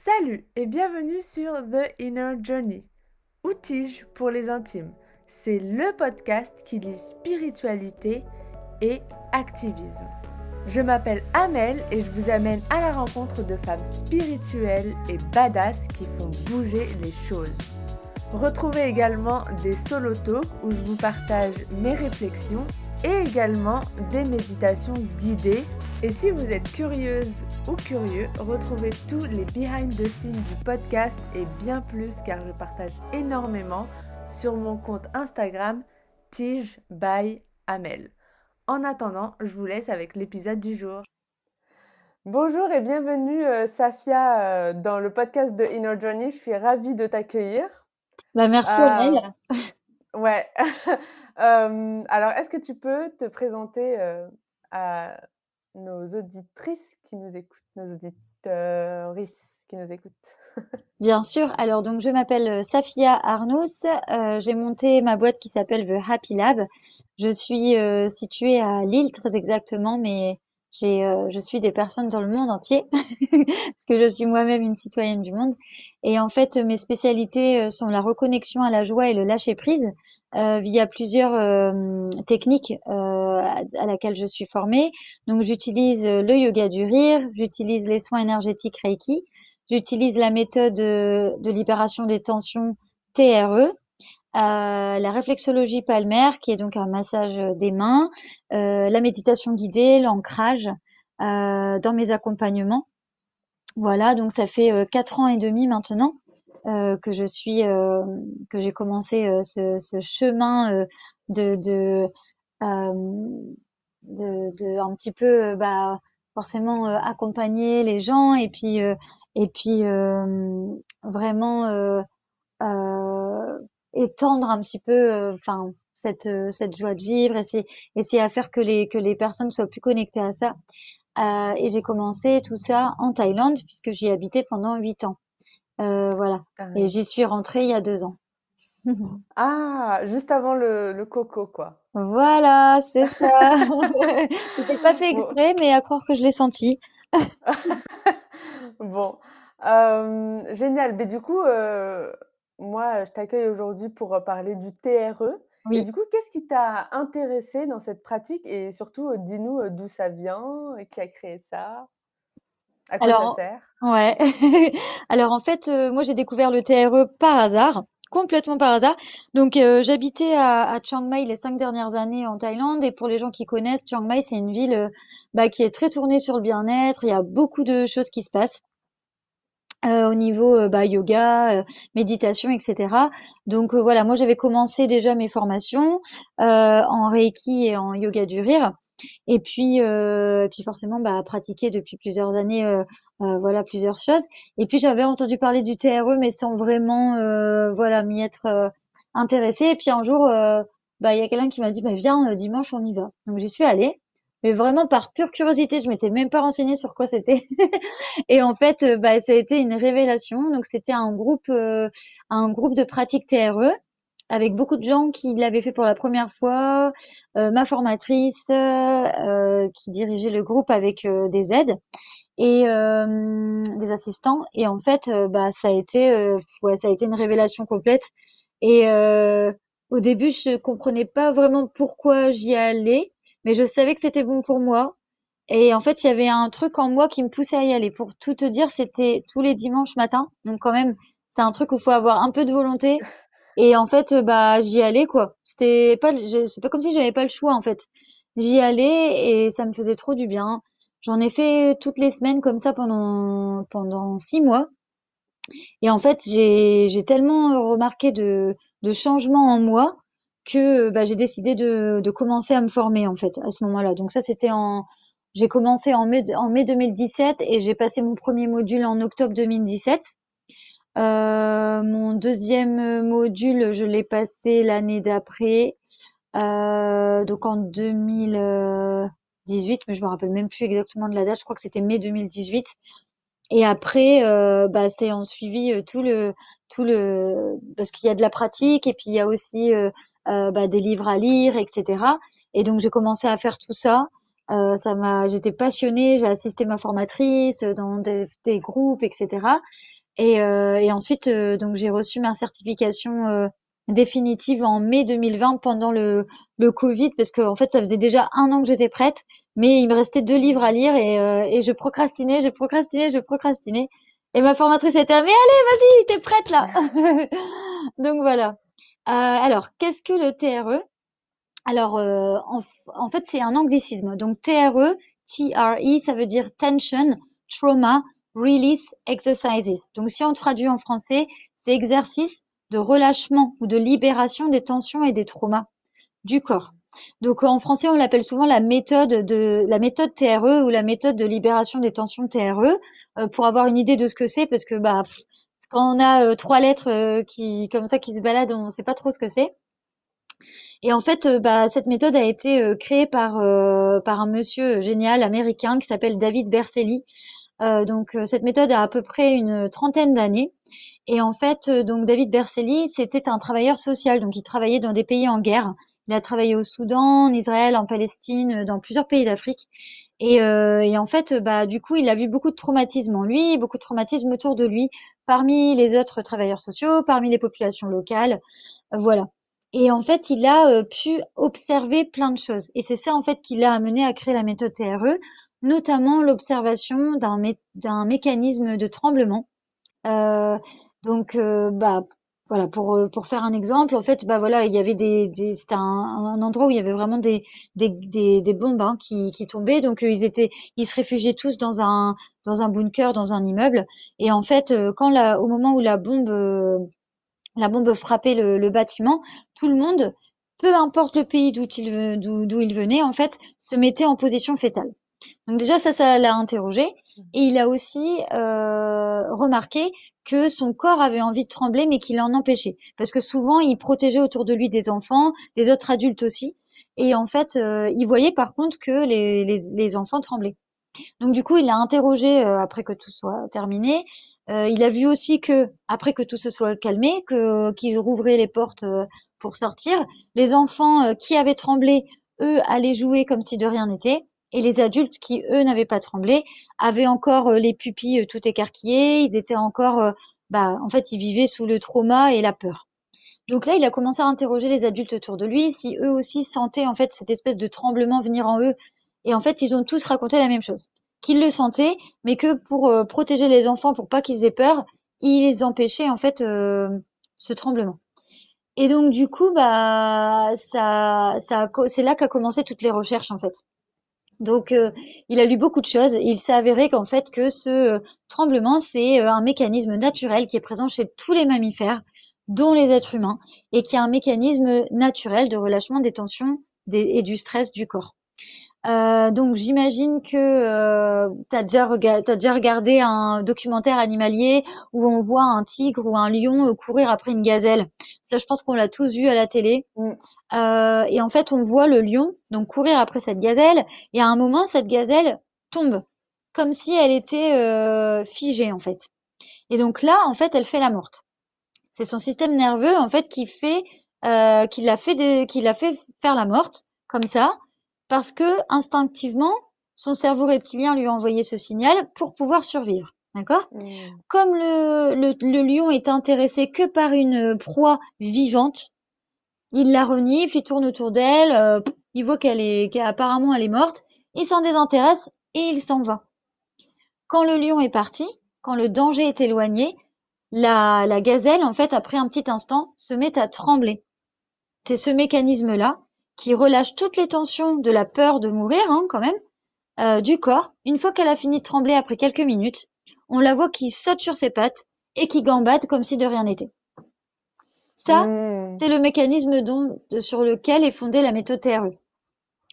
Salut et bienvenue sur The Inner Journey, ou pour les intimes? C'est le podcast qui lit spiritualité et activisme. Je m'appelle Amel et je vous amène à la rencontre de femmes spirituelles et badass qui font bouger les choses. Retrouvez également des solo talks où je vous partage mes réflexions et également des méditations guidées. Et si vous êtes curieuse ou curieux, retrouvez tous les behind the scenes du podcast et bien plus car je partage énormément sur mon compte Instagram Tige by Amel. En attendant, je vous laisse avec l'épisode du jour. Bonjour et bienvenue euh, Safia euh, dans le podcast de Inner Journey. Je suis ravie de t'accueillir. Bah, merci Amel. Euh, ouais. Alors, est-ce que tu peux te présenter à nos auditrices qui nous écoutent, nos auditeurs qui nous écoutent? Bien sûr. Alors, donc, je m'appelle Safia Arnous. J'ai monté ma boîte qui s'appelle The Happy Lab. Je suis située à Lille, très exactement, mais je suis des personnes dans le monde entier parce que je suis moi-même une citoyenne du monde. Et en fait, mes spécialités sont la reconnexion à la joie et le lâcher prise. Euh, via plusieurs euh, techniques euh, à, laquelle je suis formée. Donc j'utilise le yoga du rire, j'utilise les soins énergétiques Reiki, j'utilise la méthode de libération des tensions TRE, la réflexologie palmaire qui est donc un massage des mains, la méditation guidée, l'ancrage dans mes accompagnements. Voilà, donc ça fait quatre ans et demi maintenant euh, que je suis, euh, que j'ai commencé euh, ce, ce, chemin de, de, de, de, un petit peu, bah, forcément accompagner les gens et puis, et puis vraiment étendre un petit peu, enfin cette, cette joie de vivre, essayer, essayer à faire que les, que les personnes soient plus connectées à ça. Euh, et j'ai commencé tout ça en Thaïlande puisque j'y habité pendant huit ans. Euh, voilà. Ah et j'y suis rentrée il y a deux ans. ah, juste avant le, coco, quoi. Voilà, c'est ça. C'était pas fait exprès, mais à croire que je l'ai senti. bon, euh, génial. Mais du coup, euh, moi, je t'accueille aujourd'hui pour parler du TRE. Et du coup, qu'est-ce qui t'a intéressé dans cette pratique? Et surtout, dis-nous d'où ça vient et qui a créé ça? À quoi Alors, ça sert? ouais. Alors en fait, euh, moi j'ai découvert le TRE par hasard, complètement par hasard. Donc euh, j'habitais à, Chiang Mai les cinq dernières années en Thaïlande et pour les gens qui connaissent, Chiang Mai c'est une ville euh, bah, qui est très tournée sur le bien-être. Il y a beaucoup de choses qui se passent. au niveau bah, yoga, méditation, etc. Donc voilà, moi j'avais commencé déjà mes formations en Reiki et en yoga du rire. Et puis, euh, puis forcément, bah, pratiquer depuis plusieurs années, euh, euh, voilà, plusieurs choses. Et puis j'avais entendu parler du TRE, mais sans vraiment, voilà, m'y être intéressée. Et puis un jour, bah, il y a quelqu'un qui m'a dit, bah, viens, dimanche, on y va. Donc j'y suis allée. Mais vraiment par pure curiosité, je m'étais même pas renseignée sur quoi c'était. et en fait, bah, ça a été une révélation. Donc c'était un groupe, un groupe de pratique TRE avec beaucoup de gens qui l'avaient fait pour la première fois, euh, ma formatrice euh, qui dirigeait le groupe avec euh, des aides et des assistants. Et en fait, bah ça a été, ouais, ça a été une révélation complète. Et au début, je comprenais pas vraiment pourquoi j'y allais, mais je savais que c'était bon pour moi. Et en fait, il y avait un truc en moi qui me poussait à y aller. Pour tout te dire, c'était tous les dimanches matin. Donc quand même, c'est un truc où il faut avoir un peu de volonté. Et en fait, bah, j'y allais, quoi. C'était pas, c'est pas comme si j'avais pas le choix, en fait. J'y allais et ça me faisait trop du bien. J'en ai fait toutes les semaines comme ça pendant, pendant six mois. Et en fait, j'ai, j'ai tellement remarqué de, de changements en moi que bah, j'ai décidé de, de commencer à me former, en fait, à ce moment-là. Donc ça, c'était en, j'ai commencé en mai, en mai 2017 et j'ai passé mon premier module en octobre 2017. Euh, mon deuxième module, je l'ai passé l'année d'après, euh, donc en 2018, mais je me rappelle même plus exactement de la date. Je crois que c'était mai 2018. Et après, euh, bah, c'est en suivi tout le tout le parce qu'il y a de la pratique et puis il y a aussi bah, des livres à lire, etc. Et donc j'ai commencé à faire tout ça. Ça m'a, j'étais passionnée, j'ai assisté ma formatrice dans des groupes, etc. Et, euh, et ensuite, euh, donc j'ai reçu ma certification définitive en mai 2020 pendant le, le Covid, parce que en fait, ça faisait déjà un an que j'étais prête, mais il me restait deux livres à lire et, et je procrastinais, je procrastinais, je procrastinais. Et ma formatrice était là, mais allez, vas-y, t'es prête là. donc voilà. alors, qu'est-ce que le TRE alors, euh, en, fait, c'est un anglicisme. Donc, TRE, TRE, ça veut dire Tension, Trauma, Release Exercises. Donc, si on traduit en français, c'est exercice de relâchement ou de libération des tensions et des traumas du corps. Donc, en français, on l'appelle souvent la méthode de la méthode TRE ou la méthode de libération des tensions TRE euh, pour avoir une idée de ce que c'est, parce que bah quand on a euh, trois lettres qui comme ça qui se baladent, on ne sait pas trop ce que c'est. Et en fait, euh, bah, cette méthode a été euh, créée par, euh, par un monsieur génial américain qui s'appelle David Berceli. Donc cette méthode a à peu près une trentaine d'années. Et en fait, donc David Berceli, c'était un travailleur social, donc il travaillait dans des pays en guerre. Il a travaillé au Soudan, en Israël, en Palestine, dans plusieurs pays d'Afrique. Et, et, en fait, bah, du coup, il a vu beaucoup de traumatismes en lui, beaucoup de traumatismes autour de lui, parmi les autres travailleurs sociaux, parmi les populations locales. Voilà. Et en fait, il a euh, pu observer plein de choses. Et c'est ça, en fait, qui l'a amené à créer la méthode TRE, notamment l'observation d'un, mécanisme de tremblement. Euh, donc, euh, bah, voilà, pour, pour faire un exemple, en fait, bah voilà, il y avait des, des c'était un, endroit où il y avait vraiment des, des, bombes hein, qui, tombaient, donc ils étaient, ils se réfugiaient tous dans un, dans un bunker, dans un immeuble, et en fait, quand la, au moment où la bombe la bombe frappait le, bâtiment, tout le monde, peu importe le pays d'où il, il venait, en fait, se mettait en position fétale. Donc déjà, ça, ça l'a interrogé. Et il a aussi euh, remarqué que son corps avait envie de trembler, mais qu'il en empêchait. Parce que souvent, il protégeait autour de lui des enfants, les autres adultes aussi. Et en fait, euh, il voyait par contre que les, les enfants tremblaient. Donc du coup, il a interrogé euh, après que tout soit terminé. Euh, il a vu aussi que après que tout se soit calmé, que qu'ils rouvraient les portes euh, pour sortir, les enfants qui avaient tremblé, eux, allaient jouer comme si de rien n'était. Et les adultes qui, eux, n'avaient pas tremblé, avaient encore les pupilles tout écarquillées, ils étaient encore, bah, en fait, ils vivaient sous le trauma et la peur. Donc là, il a commencé à interroger les adultes autour de lui, si eux aussi sentaient en fait cette espèce de tremblement venir en eux et en fait, ils ont tous raconté la même chose. Qu'ils le sentaient, mais que pour euh, protéger les enfants, pour pas qu'ils aient peur, ils empêchaient en fait euh, ce tremblement. Et donc du coup, bah ça, ça, c'est là qu'a commencé toutes les recherches en fait. Donc euh, il a lu beaucoup de choses et il s'est avéré qu'en fait que ce tremblement c'est un mécanisme naturel qui est présent chez tous les mammifères, dont les êtres humains, et qui est un mécanisme naturel de relâchement des tensions et du stress du corps. Euh, donc j'imagine que euh, tu as, déjà regardé un documentaire animalier où on voit un tigre ou un lion courir après une gazelle. Ça, je pense qu'on l'a tous vu à la télé. Mm. Euh, et en fait, on voit le lion donc courir après cette gazelle. Et à un moment, cette gazelle tombe comme si elle était figée en fait. Et donc là, en fait, elle fait la morte. C'est son système nerveux en fait qui fait qui l'a fait qui l'a fait faire la morte comme ça parce que instinctivement, son cerveau reptilien lui a envoyé ce signal pour pouvoir survivre. D'accord? Mmh. Comme le, le, lion est intéressé que par une proie vivante, il la renifle, il tourne autour d'elle, euh, il voit qu'elle est qu'apparemment elle est morte, il s'en désintéresse et il s'en va. Quand le lion est parti, quand le danger est éloigné, la, la gazelle, en fait, après un petit instant, se met à trembler. C'est ce mécanisme-là qui relâche toutes les tensions de la peur de mourir, hein, quand même, euh, du corps. Une fois qu'elle a fini de trembler après quelques minutes, on la voit qui saute sur ses pattes et qui gambade comme si de rien n'était. Ça, mmh. c'est le mécanisme dont, sur lequel est fondée la méthode TRE.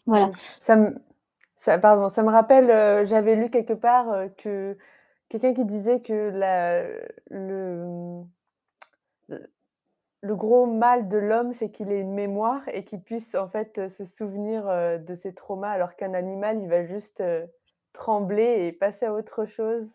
Voilà. Ça me, ça, pardon, ça me rappelle, euh, j'avais lu quelque part euh, que quelqu'un qui disait que la, le, le gros mal de l'homme, c'est qu'il ait une mémoire et qu'il puisse en fait se souvenir de ses traumas, alors qu'un animal, il va juste trembler et passer à autre chose.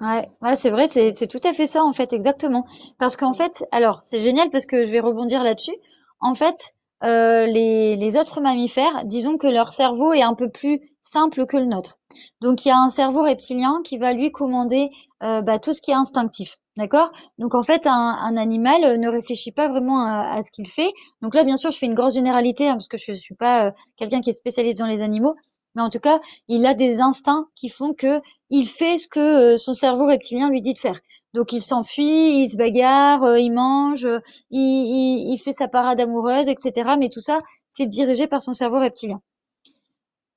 Ouais, ouais c'est vrai, c'est tout à fait ça en fait, exactement. Parce qu'en fait, alors c'est génial parce que je vais rebondir là-dessus. En fait, les, les autres mammifères, disons que leur cerveau est un peu plus simple que le nôtre. Donc il y a un cerveau reptilien qui va lui commander bah, tout ce qui est instinctif. D'accord? Donc en fait, un, animal ne réfléchit pas vraiment à, ce qu'il fait. Donc là, bien sûr, je fais une grosse généralité hein, parce que je ne suis pas quelqu'un qui est spécialiste dans les animaux. Mais en tout cas, il a des instincts qui font que il fait ce que son cerveau reptilien lui dit de faire. Donc il s'enfuit, il se bagarre, euh, il mange, euh, il, fait sa parade amoureuse, etc. Mais tout ça, c'est dirigé par son cerveau reptilien.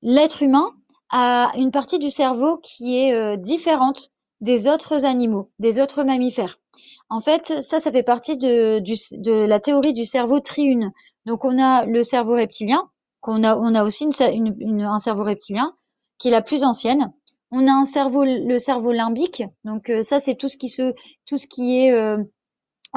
L'être humain a une partie du cerveau qui est euh, différente des autres animaux, des autres mammifères. En fait, ça, ça fait partie de, la théorie du cerveau triune. Donc on a le cerveau reptilien, qu'on a, on a aussi un cerveau reptilien, qui est la plus ancienne, on a un cerveau, le cerveau limbique. Donc euh, ça, c'est tout ce qui se, tout ce qui est euh,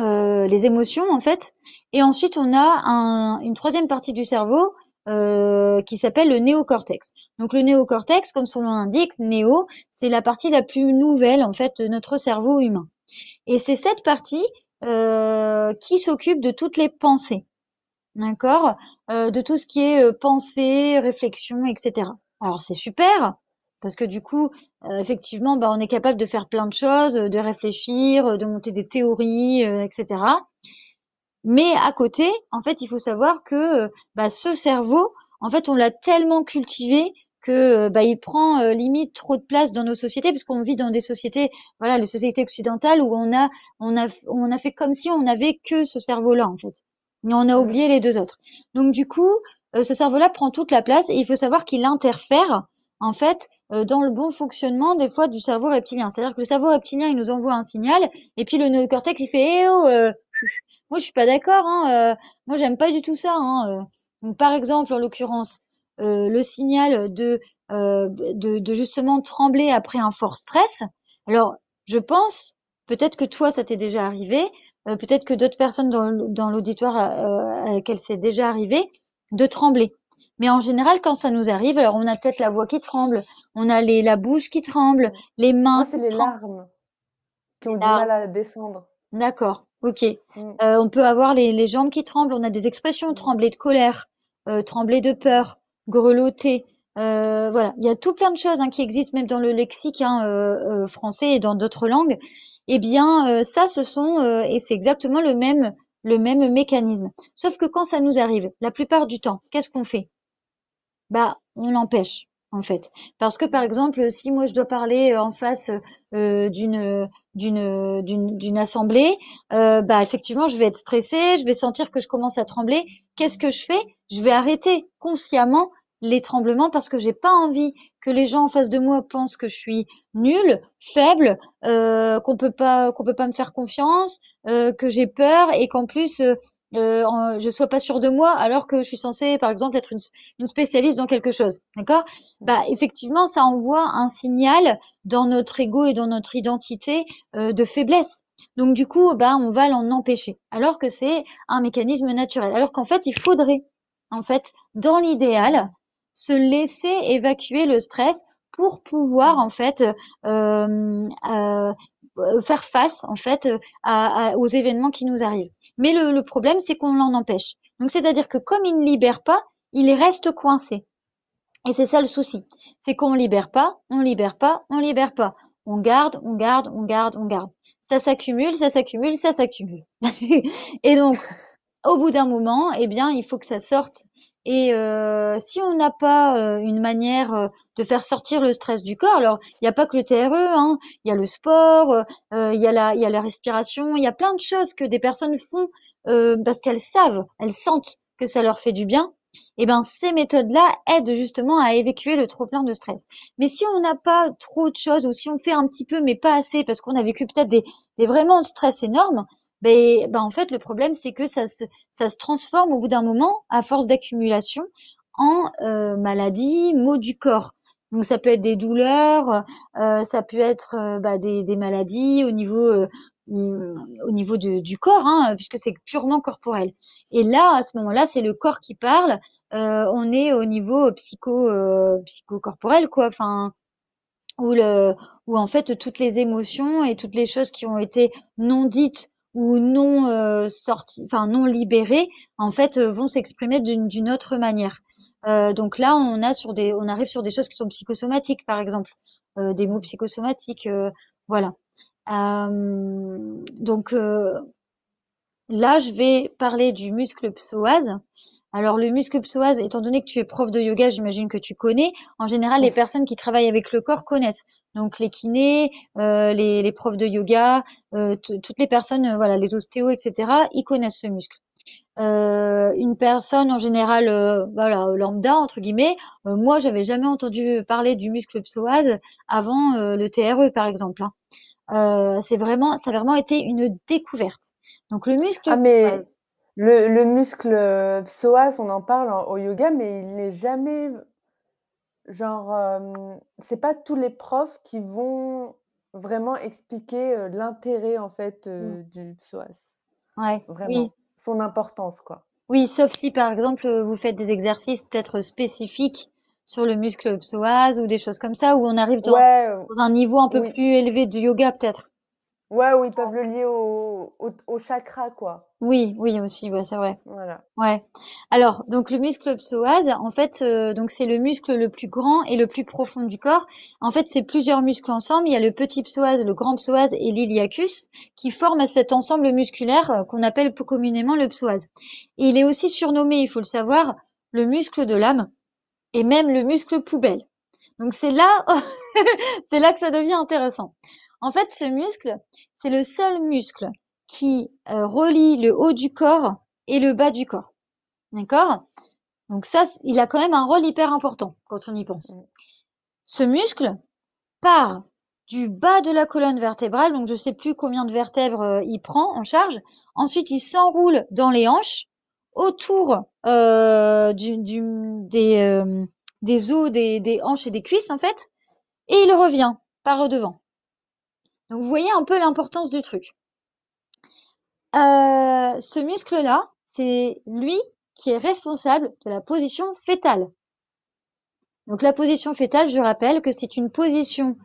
euh, les émotions en fait. Et ensuite, on a une troisième partie du cerveau qui s'appelle le néocortex. Donc le néocortex, comme son nom l'indique, néo, c'est la partie la plus nouvelle en fait de notre cerveau humain. Et c'est cette partie qui s'occupe de toutes les pensées, d'accord, de tout ce qui est pensée, réflexion, etc. Alors c'est super, parce que du coup, euh, effectivement, bah, on est capable de faire plein de choses, de réfléchir, de monter des théories, euh, etc. Mais à côté, en fait, il faut savoir que euh, bah, ce cerveau, en fait, on l'a tellement cultivé que bah, il prend limite trop de place dans nos sociétés, puisqu'on vit dans des sociétés, voilà, les sociétés occidentales où on a, on a, on a fait comme si on n'avait que ce cerveau-là, en fait. Mais on a oublié les deux autres. Donc du coup, ce cerveau-là prend toute la place et il faut savoir qu'il interfère en fait euh, dans le bon fonctionnement des fois du cerveau reptilien. C'est-à-dire que le cerveau reptilien, il nous envoie un signal, et puis le néocortex, il fait eh oh, euh, moi je suis pas d'accord, hein, euh, moi j'aime pas du tout ça. Hein, Donc par exemple, en l'occurrence, le signal de, de, de justement trembler après un fort stress. Alors je pense, peut-être que toi ça t'est déjà arrivé, peut-être que d'autres personnes dans, dans l'auditoire à laquelle c'est déjà arrivé, de trembler. Mais en général, quand ça nous arrive, alors on a peut-être la voix qui tremble, on a les, la bouche qui tremble, les mains. Moi, c'est les larmes qui ont du mal à descendre. D'accord, ok. Mm. Euh, on peut avoir les, les, jambes qui tremblent, on a des expressions, trembler de colère, euh, trembler de peur, grelotter. Euh, voilà, il y a tout plein de choses hein, qui existent même dans le lexique hein, euh, euh, français et dans d'autres langues. Eh bien, ça, ce sont et c'est exactement le même le même mécanisme. Sauf que quand ça nous arrive, la plupart du temps, qu'est-ce qu'on fait? Bah, on l'empêche en fait. Parce que par exemple, si moi je dois parler euh, en face euh, d'une d'une d'une assemblée, euh, bah effectivement, je vais être stressée, je vais sentir que je commence à trembler. Qu'est-ce que je fais? Je vais arrêter consciemment les tremblements parce que j'ai pas envie que les gens en face de moi pensent que je suis nulle, faible, euh, qu'on peut pas qu'on peut pas me faire confiance, que j'ai peur et qu'en plus euh, je sois pas sûre de moi alors que je suis censée par exemple être une, spécialiste dans quelque chose d'accord? Bah effectivement ça envoie un signal dans notre ego et dans notre identité euh, de faiblesse. Donc du coup bah on va l'en empêcher alors que c'est un mécanisme naturel. Alors qu'en fait il faudrait en fait dans l'idéal se laisser évacuer le stress pour pouvoir en fait euh, euh, faire face en fait aux événements qui nous arrivent mais le, problème, c'est qu'on l'en empêche. Donc, c'est-à-dire que comme il ne libère pas, il reste coincé. Et c'est ça le souci. C'est qu'on libère pas, on libère pas, on libère pas. On garde, on garde, on garde, on garde. Ça s'accumule, ça s'accumule, ça s'accumule. et donc, au bout d'un moment, eh bien, il faut que ça sorte. Et euh, si on n'a pas euh, une manière euh, de faire sortir le stress du corps, alors il n'y a pas que le TRE, hein, il y a le sport, il y a la, y a la respiration, il y a plein de choses que des personnes font parce qu'elles savent, elles sentent que ça leur fait du bien. Et ben ces méthodes-là aident justement à évacuer le trop plein de stress. Mais si on n'a pas trop de choses ou si on fait un petit peu mais pas assez parce qu'on a vécu peut-être des, des vraiment de stress énormes, ben, ben, en fait, le problème, c'est que ça se, ça se transforme au bout d'un moment, à force d'accumulation, en euh, maladie, maux du corps. Donc ça peut être des douleurs, euh, ça peut être euh, bah, des, des, maladies au niveau euh, au niveau de, du corps, hein, puisque c'est purement corporel. Et là, à ce moment-là, c'est le corps qui parle. Euh, on est au niveau psycho psychocorporel, quoi. Enfin, où le où en fait toutes les émotions et toutes les choses qui ont été non dites ou non euh, enfin non libérés, en fait, euh, vont s'exprimer d'une autre manière. Euh, donc là, on arrive sur des choses qui sont psychosomatiques, par exemple, des mots psychosomatiques, voilà. Donc là, je vais parler du muscle psoas. Alors le muscle psoas, étant donné que tu es prof de yoga, j'imagine que tu connais. En général, les personnes qui travaillent avec le corps connaissent. Donc les kinés, euh, les, les, profs de yoga, euh, toutes les personnes, euh, voilà, les ostéos, etc., ils connaissent ce muscle. Une personne en général, voilà, lambda entre guillemets, moi j'avais jamais entendu parler du muscle psoas avant le TRE par exemple. Hein. c'est vraiment, ça a vraiment été une découverte. Donc le muscle. Ah mais le, le muscle psoas, on en parle au yoga, mais il n'est jamais Genre, hem, c'est pas tous les profs qui vont vraiment expliquer, heu, l'intérêt en fait, Mmh. du psoas. Ouais, oui. Vraiment, son importance quoi. Oui, sauf si par exemple, vous faites des exercices peut-être spécifiques sur le muscle psoas ou des choses comme ça, où on arrive dans Ouais, heu, dans un niveau un peu oui. plus élevé de yoga peut-être? Ouais, ils peuvent le lier au au au chakra quoi. Oui, oui aussi, ouais, c'est vrai. Voilà. Ouais. Alors, donc le muscle psoas, en fait, euh, donc c'est le muscle le plus grand et le plus profond du corps. En fait, c'est plusieurs muscles ensemble. Il y a le petit psoas, le grand psoas et l'iliacus qui forment cet ensemble musculaire euh, qu'on appelle plus communément le psoas. Et il est aussi surnommé, il faut le savoir, le muscle de l'âme et même le muscle poubelle. Donc c'est là, c'est là que ça devient intéressant. En fait, ce muscle, c'est le seul muscle qui euh, relie le haut du corps et le bas du corps. D'accord? Donc ça, il a quand même un rôle hyper important quand on y pense. Mmh. Ce muscle part du bas de la colonne vertébrale, donc je sais plus combien de vertèbres euh, il prend en charge. Ensuite, il s'enroule dans les hanches, autour euh, du, du, des, euh, des os des, des hanches et des cuisses en fait, et il revient par devant. Donc vous voyez un peu l'importance du truc. Euh, ce muscle-là, c'est lui qui est responsable de la position fétale. Donc la position fétale, je rappelle que c'est une position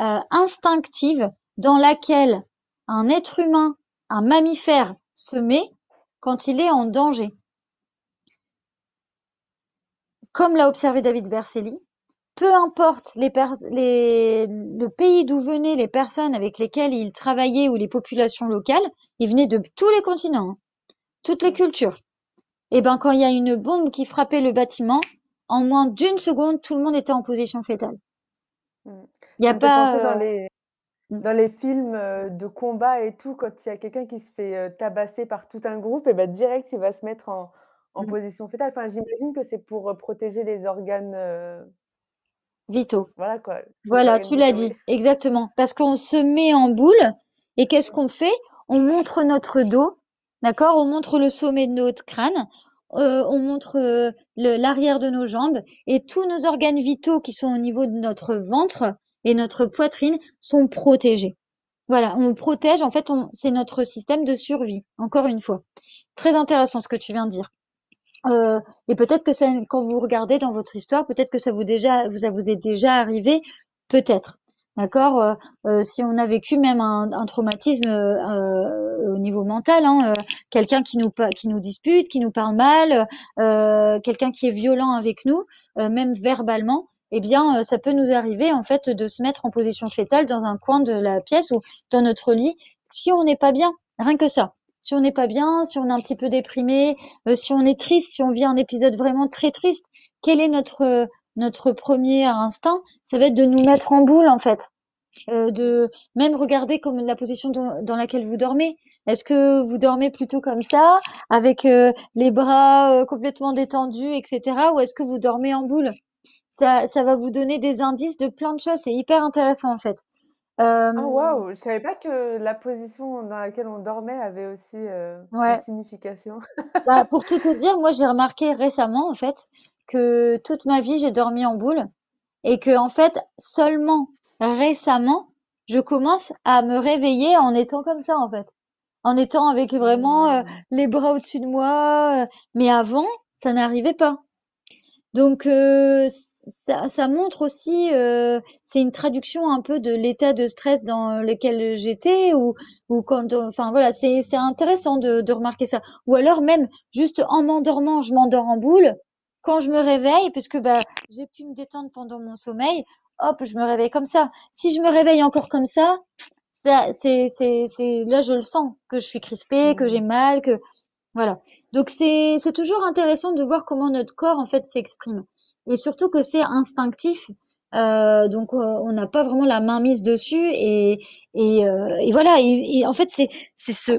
euh, instinctive dans laquelle un être humain, un mammifère, se met quand il est en danger. Comme l'a observé David Berceli, peu importe les les, le pays d'où venaient les personnes avec lesquelles il travaillait ou les populations locales, ils venaient de tous les continents, hein, toutes les cultures. Et ben quand il y a une bombe qui frappait le bâtiment, en moins d'une seconde, tout le monde était en position fétale. Mmh. Il y a pas dans euh, les mmh. dans les films, heu, de combat et tout, quand il y a quelqu'un qui se fait, heu, tabasser par tout un groupe et bah, direct il va se mettre en en Mmh. position fétale. Enfin, j'imagine que c'est pour, protéger les organes, voilà quoi, Voilà, tu l'as dit, exactement. Parce qu'on se met en boule et qu'est-ce qu'on fait? On montre notre dos, d'accord? On montre le sommet de notre crâne, euh, on montre euh, l'arrière de nos jambes et tous nos organes vitaux qui sont au niveau de notre ventre et notre poitrine sont protégés. Voilà, on protège, en fait, on, c'est notre système de survie, encore une fois. Très intéressant ce que tu viens de dire. Euh, et peut-être que ça, quand vous regardez dans votre histoire, peut-être que ça vous déjà, vous est déjà arrivé, peut-être. D'accord euh, euh, Si on a vécu même un, traumatisme au niveau mental, hein, quelqu'un qui nous qui nous dispute, qui nous parle mal, quelqu'un qui est violent avec nous, même verbalement, eh bien, ça peut nous arriver en fait de se mettre en position fétale dans un coin de la pièce ou dans notre lit si on n'est pas bien. Rien que ça si on n'est pas bien, si on est un petit peu déprimé, euh, si on est triste, si on vit un épisode vraiment très triste, quel est notre euh, notre premier instinct? Ça va être de nous mettre en boule en fait, euh, de même regarder comme la position dans, laquelle vous dormez. Est-ce que vous dormez plutôt comme ça, avec les bras complètement détendus, etc., ou est-ce que vous dormez en boule? Ça, ça va vous donner des indices de plein de choses. C'est hyper intéressant en fait. Ah Euh, waouh! Je savais pas que la position dans laquelle on dormait avait aussi, heu, une ouais. signification. Bah, pour tout te dire, moi j'ai remarqué récemment en fait que toute ma vie j'ai dormi en boule et que en fait seulement récemment je commence à me réveiller en étant comme ça en fait, en étant avec vraiment Mmh. les bras au-dessus de moi, mais avant ça n'arrivait pas. Donc euh, ça, ça montre aussi, euh, c'est une traduction un peu de l'état de stress dans lequel j'étais ou, ou quand, enfin voilà, c'est, intéressant de, de remarquer ça. Ou alors même juste en m'endormant, je m'endors en boule. Quand je me réveille, puisque bah j'ai pu me détendre pendant mon sommeil, hop, je me réveille comme ça. Si je me réveille encore comme ça, ça, c'est, c'est, là je le sens que je suis crispée, que j'ai mmh. mal, que voilà. Donc c'est, c'est toujours intéressant de voir comment notre corps en fait s'exprime et surtout que c'est instinctif. Euh, donc euh, on n'a pas vraiment la main mise dessus et et, euh, et voilà et, en fait c'est c'est ce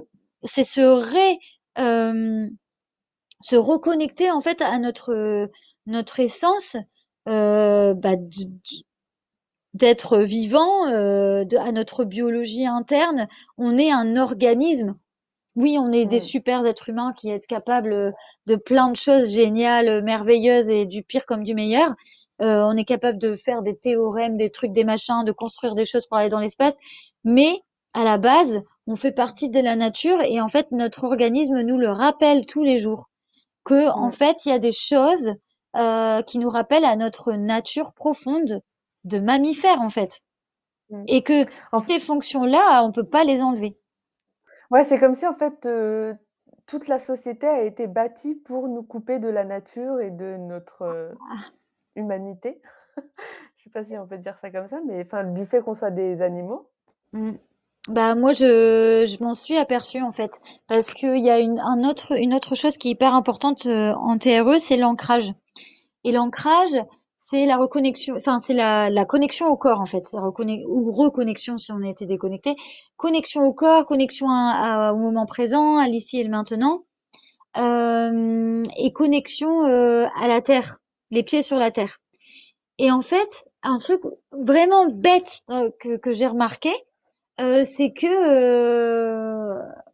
c'est se ré euh, se reconnecter en fait à notre notre essence euh, bah, d'être vivant de, à notre biologie interne on est un organisme oui, on est des super êtres humains qui est capables de plein de choses géniales, merveilleuses et du pire comme du meilleur. Euh, on est capable de faire des théorèmes, des trucs, des machins, de construire des choses pour aller dans l'espace. Mais à la base, on fait partie de la nature et en fait, notre organisme nous le rappelle tous les jours que en fait, il y a des choses euh, qui nous rappellent à notre nature profonde de mammifère en fait, et que ces fonctions-là, on peut pas les enlever. Ouais, c'est comme si en fait, toute la société a été bâtie pour nous couper de la nature et de notre, ah. humanité. Je sais pas si on peut dire ça comme ça, mais enfin, du fait qu'on soit des animaux. Mmh. Bah moi je, je m'en suis aperçue en fait parce qu'il y a une, un autre, une autre chose qui est hyper importante en TRE, c'est l'ancrage. Et l'ancrage, c'est la reconnexion, enfin c'est la, la, connexion au corps en fait, ou reconnexion si on a été déconnecté, connexion au corps, connexion au moment présent, à l'ici et le maintenant, euh, et connexion euh, à la terre, les pieds sur la terre. Et en fait, un truc vraiment bête euh, que, que j'ai remarqué, c'est que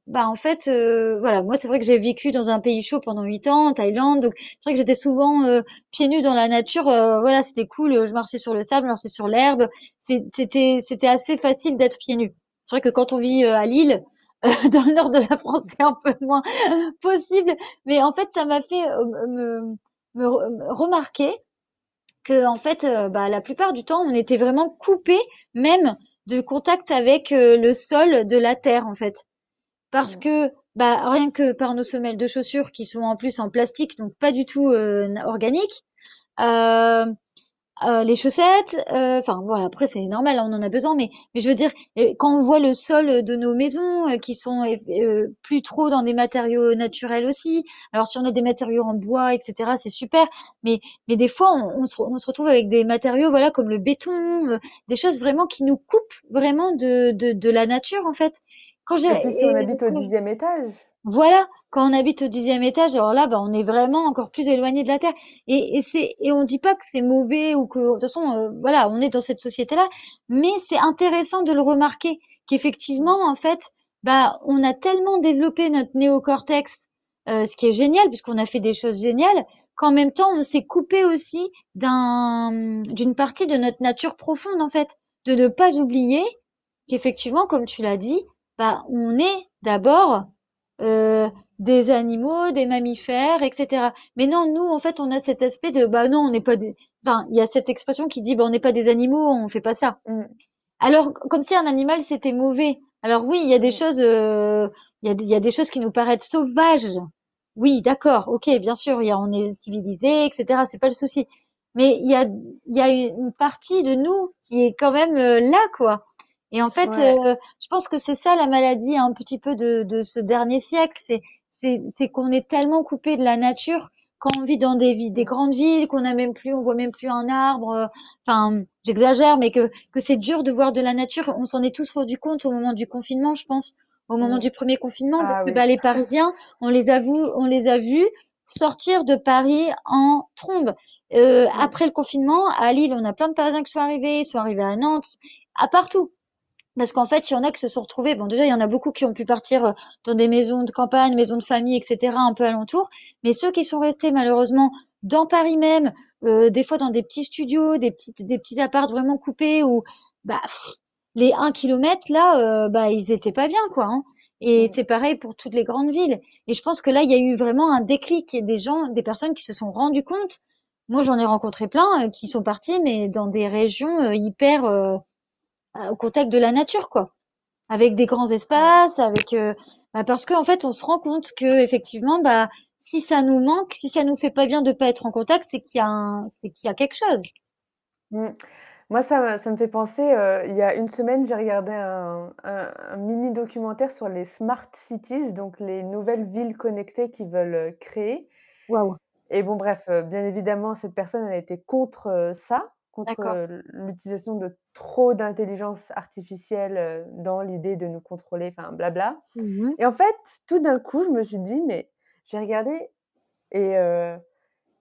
bah en fait euh, voilà moi c'est vrai que j'ai vécu dans un pays chaud pendant huit ans en Thaïlande donc c'est vrai que j'étais souvent euh, pieds nus dans la nature voilà c'était cool je marchais sur le sable je marchais sur l'herbe c'était c'était assez facile d'être pieds nus c'est vrai que quand on vit à Lille dans le nord de la France c'est un peu moins possible mais en fait ça m'a fait me, me, remarquer que en fait bah la plupart du temps on était vraiment coupé même de contact avec euh, le sol de la terre en fait. Parce que bah rien que par nos semelles de chaussures qui sont en plus en plastique donc pas du tout euh, organiques, euh, euh, les chaussettes, euh, enfin voilà, après c'est normal, on en a besoin, mais, mais je veux dire, quand on voit le sol de nos maisons qui sont plus trop dans des matériaux naturels aussi, alors si on a des matériaux en bois, etc., c'est super, mais, mais des fois on, se, on, se, retrouve avec des matériaux voilà comme le béton, des choses vraiment qui nous coupent vraiment de, de, de la nature en fait. Quand j'ai, et puis si on habite au dixième étage. Voilà, quand on habite au dixième étage, alors là, bah, on est vraiment encore plus éloigné de la terre. Et, et c'est et on dit pas que c'est mauvais ou que de toute façon, euh, voilà, on est dans cette société-là, mais c'est intéressant de le remarquer qu'effectivement, en fait, bah, on a tellement développé notre néocortex, euh, ce qui est génial puisqu'on a fait des choses géniales, qu'en même temps, on s'est coupé aussi d'un d'une partie de notre nature profonde, en fait, de ne pas oublier qu'effectivement, comme tu l'as dit, bah, on est d'abord euh, des animaux, des mammifères, etc. Mais non, nous, en fait, on a cet aspect de, bah non, on n'est pas des... Enfin, il y a cette expression qui dit, bah on n'est pas des animaux, on fait pas ça. Mm. Alors, comme si un animal, c'était mauvais. Alors oui, il y a des mm. choses, euh, il y, a, y a des choses qui nous paraissent sauvages. Oui, d'accord, ok, bien sûr, y a, on est civilisé, etc. C'est pas le souci. Mais il y a, y a une partie de nous qui est quand même euh, là, quoi. Et en fait, euh, je pense que c'est ça la maladie un petit peu de, de ce dernier siècle, c'est c'est qu'on est tellement coupé de la nature quand on vit dans des, des grandes villes, qu'on a même plus, on voit même plus un arbre. Euh, enfin, j'exagère, mais que que c'est dur de voir de la nature. On s'en est tous rendu compte au moment du confinement, je pense, au moment du premier confinement, parce ah que bah, les Parisiens, on les a vus, on les a vus sortir de Paris en trombe. Euh, après le confinement, à Lille, on a plein de Parisiens qui sont arrivés, ils sont arrivés à Nantes, à partout. Parce qu'en fait, il y en a qui se sont retrouvés. Bon, déjà, il y en a beaucoup qui ont pu partir euh, dans des maisons de campagne, maisons de famille, etc., un peu alentour. Mais ceux qui sont restés, malheureusement, dans Paris même, euh, des fois dans des petits studios, des petits, des petits apparts vraiment coupés, où bah, les 1 km, là, euh, bah, ils étaient pas bien, quoi. Hein. Et c'est pareil pour toutes les grandes villes. Et je pense que là, il y a eu vraiment un déclic et des gens, des personnes qui se sont rendues compte moi, j'en ai rencontré plein qui sont partis, mais dans des régions hyper au contact de la nature, quoi avec des grands espaces, avec bah parce qu'en fait, on se rend compte que effectivement, bah si ça nous manque, si ça nous fait pas bien de pas être en contact, c'est qu'il y a un, c'est qu'il y a quelque chose. Mmh. Moi, ça, ça me fait penser, il y a une semaine, j'ai regardé un, un, mini documentaire sur les smart cities, donc les nouvelles villes connectées qu'ils veulent créer. Waouh. Et bon, bref, bien évidemment, cette personne, elle a été contre ça contre l'utilisation de trop d'intelligence artificielle dans l'idée de nous contrôler, enfin blabla. Mmh et en fait, tout d'un coup, je me suis dit, mais j'ai regardé et,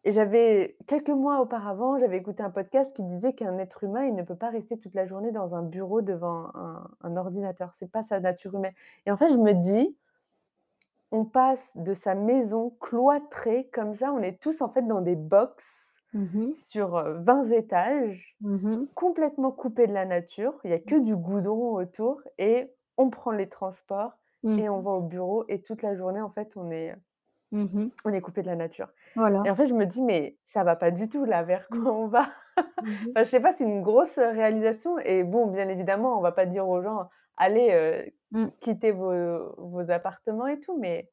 et j'avais, quelques mois auparavant, j'avais écouté un podcast qui disait qu'un être humain, il ne peut pas rester toute la journée dans un bureau devant un, un ordinateur. C'est pas sa nature humaine. Et en fait, je me dis, on passe de sa maison cloîtrée, comme ça, on est tous en fait dans des box Mmh sur 20 étages, mmh complètement coupé de la nature. Il y a que du goudron autour et on prend les transports et on mmh. va au bureau et toute la journée, en fait, on est, Mmh on est coupé de la nature. Voilà. Et en fait, je me dis: «Mais ça va pas du tout là, vers Mmh. quoi on va?» Mmh enfin, je sais pas, c'est une grosse, réalisation et bon, bien évidemment, on va pas dire aux gens: «Allez, heu, Mmh. quittez vos vos appartements et tout», mais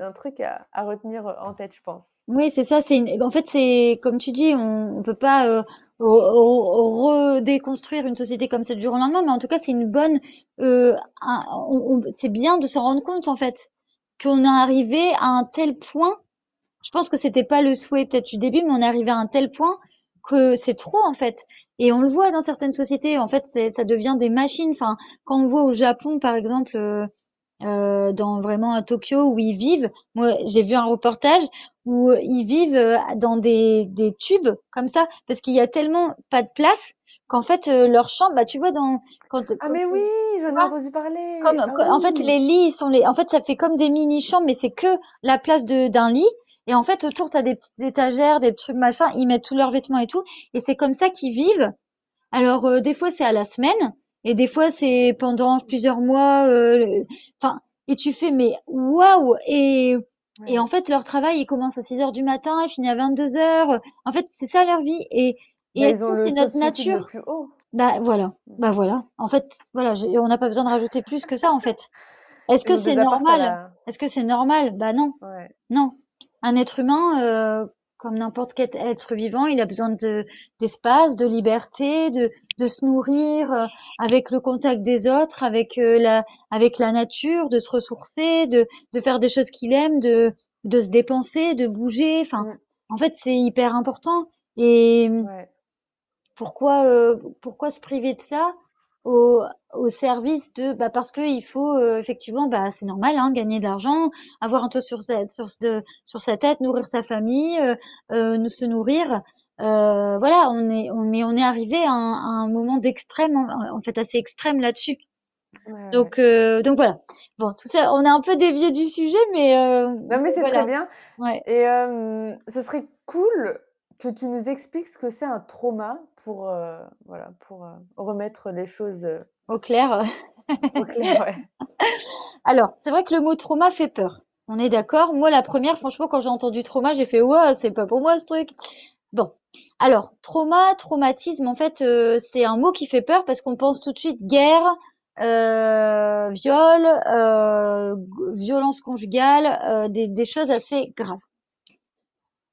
c'est un truc à retenir, en tête, je pense. Oui, c'est ça, c'est une... en fait, c'est comme tu dis, on, on peut pas euh, redéconstruire une société comme ça du jour au lendemain, mais en tout cas, c'est une bonne, euh, c'est bien de se rendre compte en fait qu'on est arrivé à un tel point. Je pense que c'était pas le souhait peut-être du début, mais on est arrivé à un tel point que c'est trop en fait. Et on le voit dans certaines sociétés, en fait, ça devient des machines. Enfin, quand on voit au Japon, par exemple, euh, euh, dans vraiment à Tokyo où ils vivent. Moi, j'ai vu un reportage où ils vivent euh, dans des, des tubes comme ça parce qu'il y a tellement pas de place qu'en fait euh, leur chambre, bah tu vois dans quand, Ah mais oui, j'en ai entendu parler! comme Ah en fait les lits sont les en fait ça fait comme des mini chambres mais c'est que la place de d'un lit et en fait autour t'as des petites étagères, des trucs machin, ils mettent tous leurs vêtements et tout et c'est comme ça qu'ils vivent. Alors euh, des fois c'est à la semaine et des fois c'est pendant plusieurs mois euh, enfin et tu fais mais waouh et et en fait leur travail il commence à 6 heures du matin, il finit à 22 heures. En fait, c'est ça leur vie et et Bah, c'est de notre nature? plus haut. Bah voilà. Mmh. Bah voilà. En fait, voilà, on n'a pas besoin de rajouter plus que ça en fait. Est-ce que c'est normal? la Est-ce que c'est normal? Bah non. ouais. Non. Un être humain, euh, comme n'importe quel être vivant, il a besoin de d'espace, de liberté, de de se nourrir euh, avec le contact des autres, avec euh, la avec la nature, de se ressourcer, de de faire des choses qu'il aime, de de se dépenser, de bouger. Enfin, Mmh. en fait, c'est hyper important. Et Ouais. pourquoi euh, pourquoi se priver de ça? Au, au service de bah parce que il faut euh, effectivement bah c'est normal hein, gagner de l'argent avoir un toit sur sa sur de sur sa tête nourrir sa famille euh, euh, nous se nourrir. Euh, voilà on est on mais on est arrivé à un, à un moment d'extrême en, en fait assez extrême là-dessus. Ouais, donc euh, donc voilà. Bon tout ça on a un peu dévié du sujet mais euh, Non, mais c'est très bien. Ouais. Et ce serait cool que tu nous expliques ce que c'est un trauma pour, heu, voilà, pour, heu, remettre les choses, heu, au clair au clair, ouais. Alors, c'est vrai que le mot trauma fait peur. On est d'accord? Moi, la première, franchement, quand j'ai entendu trauma, j'ai fait, ouais, c'est pas pour moi ce truc. Bon. Alors, trauma, traumatisme, en fait, euh, c'est un mot qui fait peur parce qu'on pense tout de suite guerre, euh, viol, euh, violence conjugale, euh, des, des choses assez graves.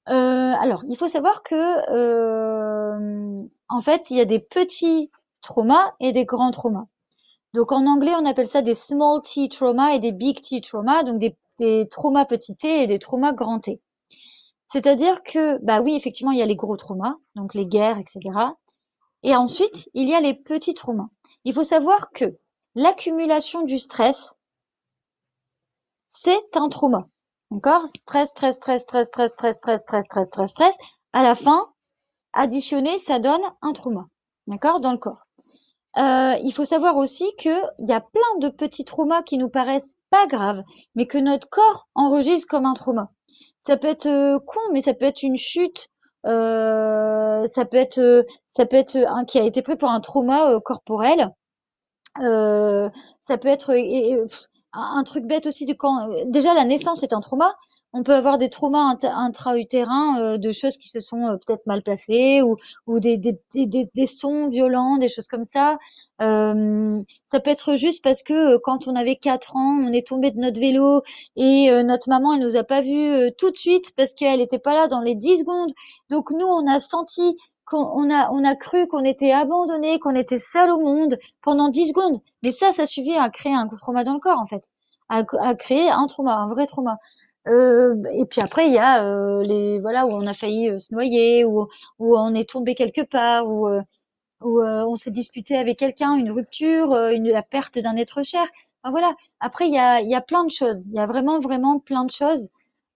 Euh, alors, il faut savoir que, euh, en fait, il y a des petits traumas et des grands traumas. Donc en anglais, on appelle ça des small t trauma et des big T trauma, donc des, des traumas petit t et des traumas grand T. C'est-à-dire que, bah oui, effectivement, il y a les gros traumas, donc les guerres, etc. Et ensuite, il y a les petits traumas. Il faut savoir que l'accumulation du stress, c'est un trauma. D'accord? Stress, stress, stress, stress, stress, stress, stress, stress, stress, stress, stress. À la fin, additionné, ça donne un trauma. D'accord? Dans le corps. Euh, il faut savoir aussi qu'il y a plein de petits traumas qui nous paraissent pas graves, mais que notre corps enregistre comme un trauma. Ça peut être euh, con, mais ça peut être une chute, euh, ça peut être, euh, ça peut être un qui a été pris pour un trauma euh, corporel. Ça peut être un, truc bête aussi de quand déjà la naissance est un trauma. on peut avoir des traumas intra-utérins euh, de choses qui se sont euh, peut-être mal passées ou, ou des, des, des, des, sons violents, des choses comme ça. Euh, ça peut être juste parce que quand on avait 4 ans, on est tombé de notre vélo et notre maman, elle nous a pas vus tout de suite parce qu'elle était pas là dans les 10 secondes. Donc nous, on a senti qu'on a, on a cru qu'on était abandonné, qu'on était seul au monde pendant 10 secondes. Mais ça, ça suffit à créer un trauma dans le corps, en fait. À, créer un trauma, un vrai trauma. Euh, et puis après, il y a euh, les voilà où on a failli euh, se noyer, où, où on est tombé quelque part, où, euh, où on s'est disputé avec quelqu'un, une rupture, une, la perte d'un être cher. Enfin, voilà. Après, il y a, y a plein de choses. Il y a vraiment, vraiment plein de choses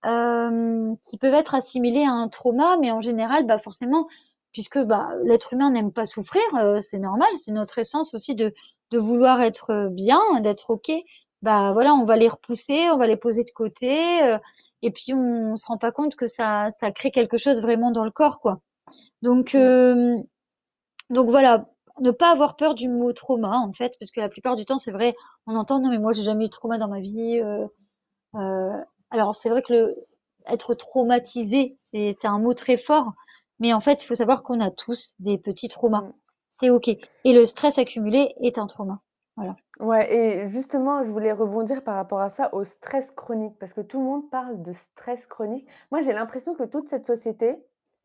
qui peuvent être assimilées à un trauma, mais en général, bah forcément, puisque bah, l'être humain n'aime pas souffrir, c'est normal, c'est notre essence aussi de, de vouloir être bien, d'être ok bah voilà, on va les repousser, on va les poser de côté, euh, et puis on, se rend pas compte que ça, ça crée quelque chose vraiment dans le corps, quoi. Donc, euh, donc voilà, ne pas avoir peur du mot trauma, en fait, parce que la plupart du temps, c'est vrai, on entend non mais moi j'ai jamais eu de trauma dans ma vie. Euh, euh alors c'est vrai que le être traumatisé, c'est c'est un mot très fort, mais en fait, il faut savoir qu'on a tous des petits traumas. Mm. C'est ok. Et le stress accumulé est un trauma. Voilà. Ouais et justement, je voulais rebondir par rapport à ça, au stress chronique, parce que tout le monde parle de stress chronique. Moi, j'ai l'impression que toute cette société,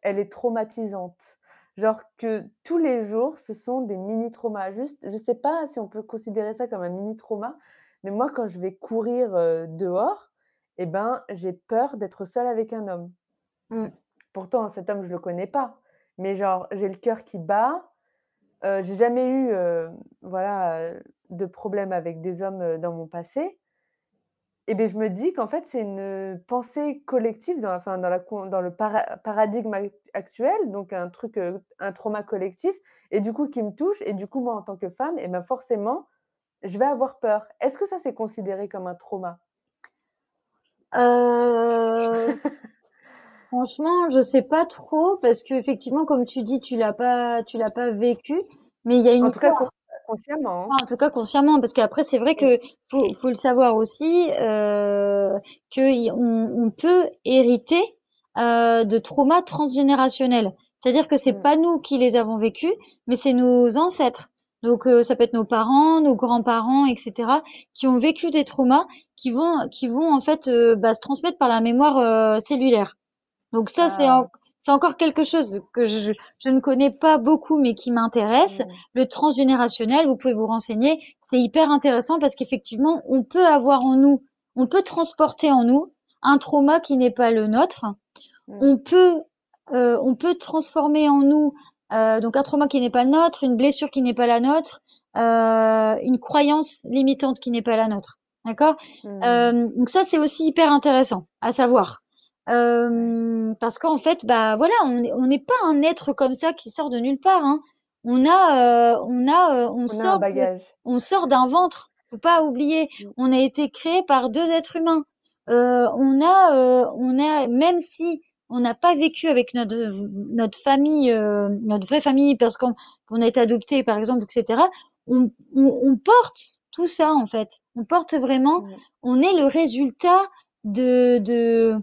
elle est traumatisante. Genre que tous les jours, ce sont des mini traumas. Juste, je sais pas si on peut considérer ça comme un mini trauma, mais moi, quand je vais courir, euh, dehors et ben, j'ai peur d'être seule avec un homme. Mmh. Pourtant, cet homme, je le connais pas, mais genre, j'ai le cœur qui bat, euh, j'ai jamais eu, euh, voilà, de problèmes avec des hommes, dans mon passé et bien je me dis qu'en fait, c'est une, pensée collective dans enfin, dans le paradigme actuel, donc un truc, un trauma collectif et du coup qui me touche et du coup, moi, en tant que femme et ben, forcément, je vais avoir peur. Est-ce que ça, c'est considéré comme un trauma? Franchement, je sais pas trop parce qu'effectivement, comme tu dis, tu l'as pas tu l'as pas vécu, mais il y a une En tout cas, consciemment, hein. en tout cas consciemment, parce qu'après c'est vrai que faut, faut le savoir aussi euh, que on, peut hériter euh, de traumas transgénérationnels. C'est-à-dire que c'est mm. pas nous qui les avons vécus, mais c'est nos ancêtres. Donc euh, ça peut être nos parents, nos grands-parents, etc., qui ont vécu des traumas qui vont qui vont en fait euh, bah, se transmettre par la mémoire euh, cellulaire. Donc ça c'est ah c'est encore quelque chose que je, je, ne connais pas beaucoup mais qui m'intéresse. Mmh. Le transgénérationnel, vous pouvez vous renseigner, c'est hyper intéressant parce qu'effectivement, on peut avoir en nous, on peut transporter en nous un trauma qui n'est pas le nôtre. Mmh. On peut, euh, on peut transformer en nous euh, donc un trauma qui n'est pas le nôtre, une blessure qui n'est pas la nôtre, euh, une croyance limitante qui n'est pas la nôtre. D'accord? Mmh. euh, Donc ça, c'est aussi hyper intéressant à savoir. Euh, parce qu'en fait, bah voilà, on n'est pas un être comme ça qui sort de nulle part. Hein. On a, euh, on a, euh, on, sort, on sort d'un ventre. Faut pas oublier, mm. on a été créé par deux êtres humains. on a, on a, même si on n'a pas vécu avec notre notre famille, notre vraie famille, parce qu'on on a été adopté, par exemple, etc. On, on, on, porte tout ça en fait. On porte vraiment. Mm. On est le résultat de de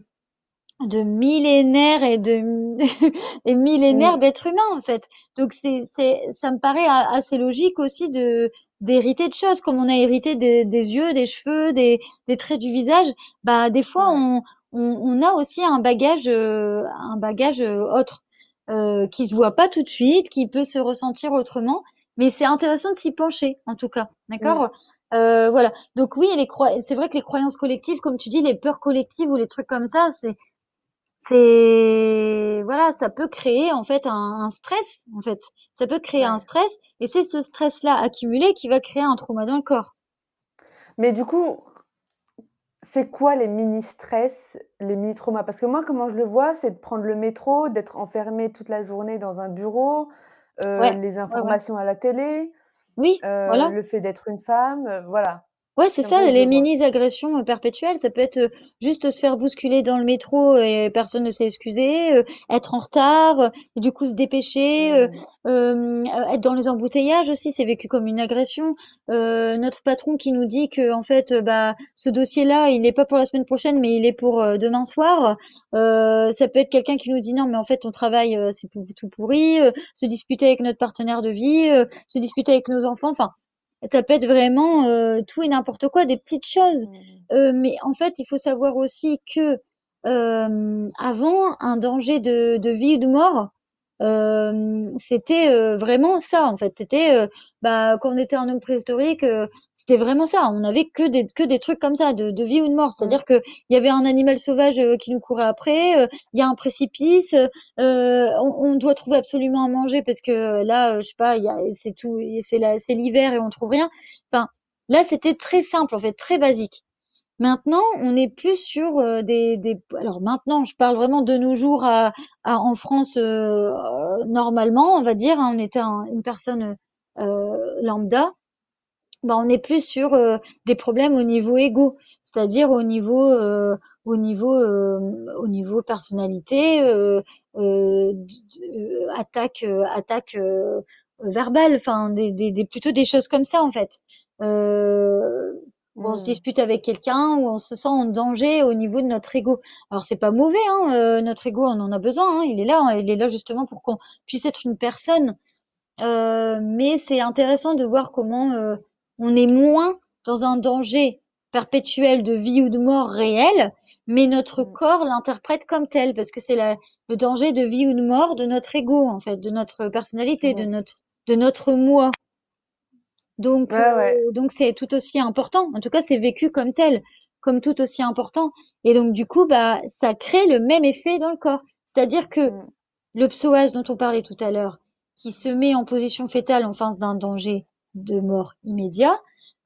de millénaires et de et millénaires d'êtres humains en fait. Donc c'est c'est ça me paraît assez logique aussi de d'hériter de choses comme on a hérité des, des yeux, des cheveux, des, des traits du visage. Bah des fois on, on, on a aussi un bagage euh, un bagage euh, autre euh, qui se voit pas tout de suite, qui peut se ressentir autrement. Mais c'est intéressant de s'y pencher, en tout cas, d'accord? Euh, Voilà. Donc oui, les c'est vrai que les croyances collectives, comme tu dis, les peurs collectives ou les trucs comme ça, c'est c'est voilà, ça peut créer en fait un, stress en fait. Ça peut créer un stress et c'est ce stress-là accumulé qui va créer un trauma dans le corps. Mais du coup, c'est quoi les mini-stress, les mini-traumas? Parce que moi, comment je le vois, c'est de prendre le métro, d'être enfermé toute la journée dans un bureau, euh, les informations à la télé, oui, euh, le fait d'être une femme, euh, voilà. Ouais, c'est ça, les mini-agressions euh, perpétuelles, ça peut être euh, juste se faire bousculer dans le métro et personne ne s'est excusé, euh, être en retard, euh, et du coup se dépêcher, euh, Mm. euh, euh, être dans les embouteillages aussi, c'est vécu comme une agression. Euh, notre patron qui nous dit que en fait, bah, ce dossier-là, il n'est pas pour la semaine prochaine, mais il est pour demain soir. Euh, ça peut être quelqu'un qui nous dit non, mais en fait, ton travail, euh, c'est tout pourri. euh, se disputer avec notre partenaire de vie, euh, se disputer avec nos enfants, enfin. Ça peut être vraiment euh, tout et n'importe quoi, des petites choses. Mm. Euh, mais en fait, il faut savoir aussi que euh, avant, un danger de, de vie ou de mort, euh, c'était euh, vraiment ça en fait. C'était euh, bah, quand on était un homme préhistorique, euh, c'était vraiment ça. On avait que des que des trucs comme ça, de, de vie ou de mort. Mm. C'est-à-dire que il y avait un animal sauvage euh, qui nous courait après, euh, il y a un précipice, euh, on, on doit trouver absolument à manger parce que là, je sais pas, c'est tout, c'est l'hiver et on trouve rien. Enfin, là, c'était très simple en fait, très basique. Maintenant, on est plus sur euh, des, des. Alors maintenant, je parle vraiment de nos jours à, à- en France euh, euh, normalement, on va dire. hein, on était un- une personne euh, lambda. Bah, on est plus sur euh, des problèmes au niveau égo, c'est-à-dire au niveau euh, au niveau euh, au niveau personnalité, euh, euh, euh, attaque attaque euh, verbale, enfin des, des, des plutôt des choses comme ça en fait. Euh, où on se Mm. dispute avec quelqu'un, où on se sent en danger au niveau de notre ego. Alors c'est pas mauvais, hein, euh, notre ego, on en a besoin, hein, il est là, il est là justement pour qu'on puisse être une personne euh, mais c'est intéressant de voir comment euh, on est moins dans un danger perpétuel de vie ou de mort réel, mais notre Mm. corps l'interprète comme tel, parce que c'est le danger de vie ou de mort de notre ego, en fait, de notre personnalité, de notre, de notre moi. Donc, Ouais, ouais. euh, donc c'est tout aussi important. En tout cas, c'est vécu comme tel, comme tout aussi important. Et donc, du coup, bah, ça crée le même effet dans le corps. C'est-à-dire que Mm. le psoas dont on parlait tout à l'heure, qui se met en position fétale en face d'un danger de mort immédiat,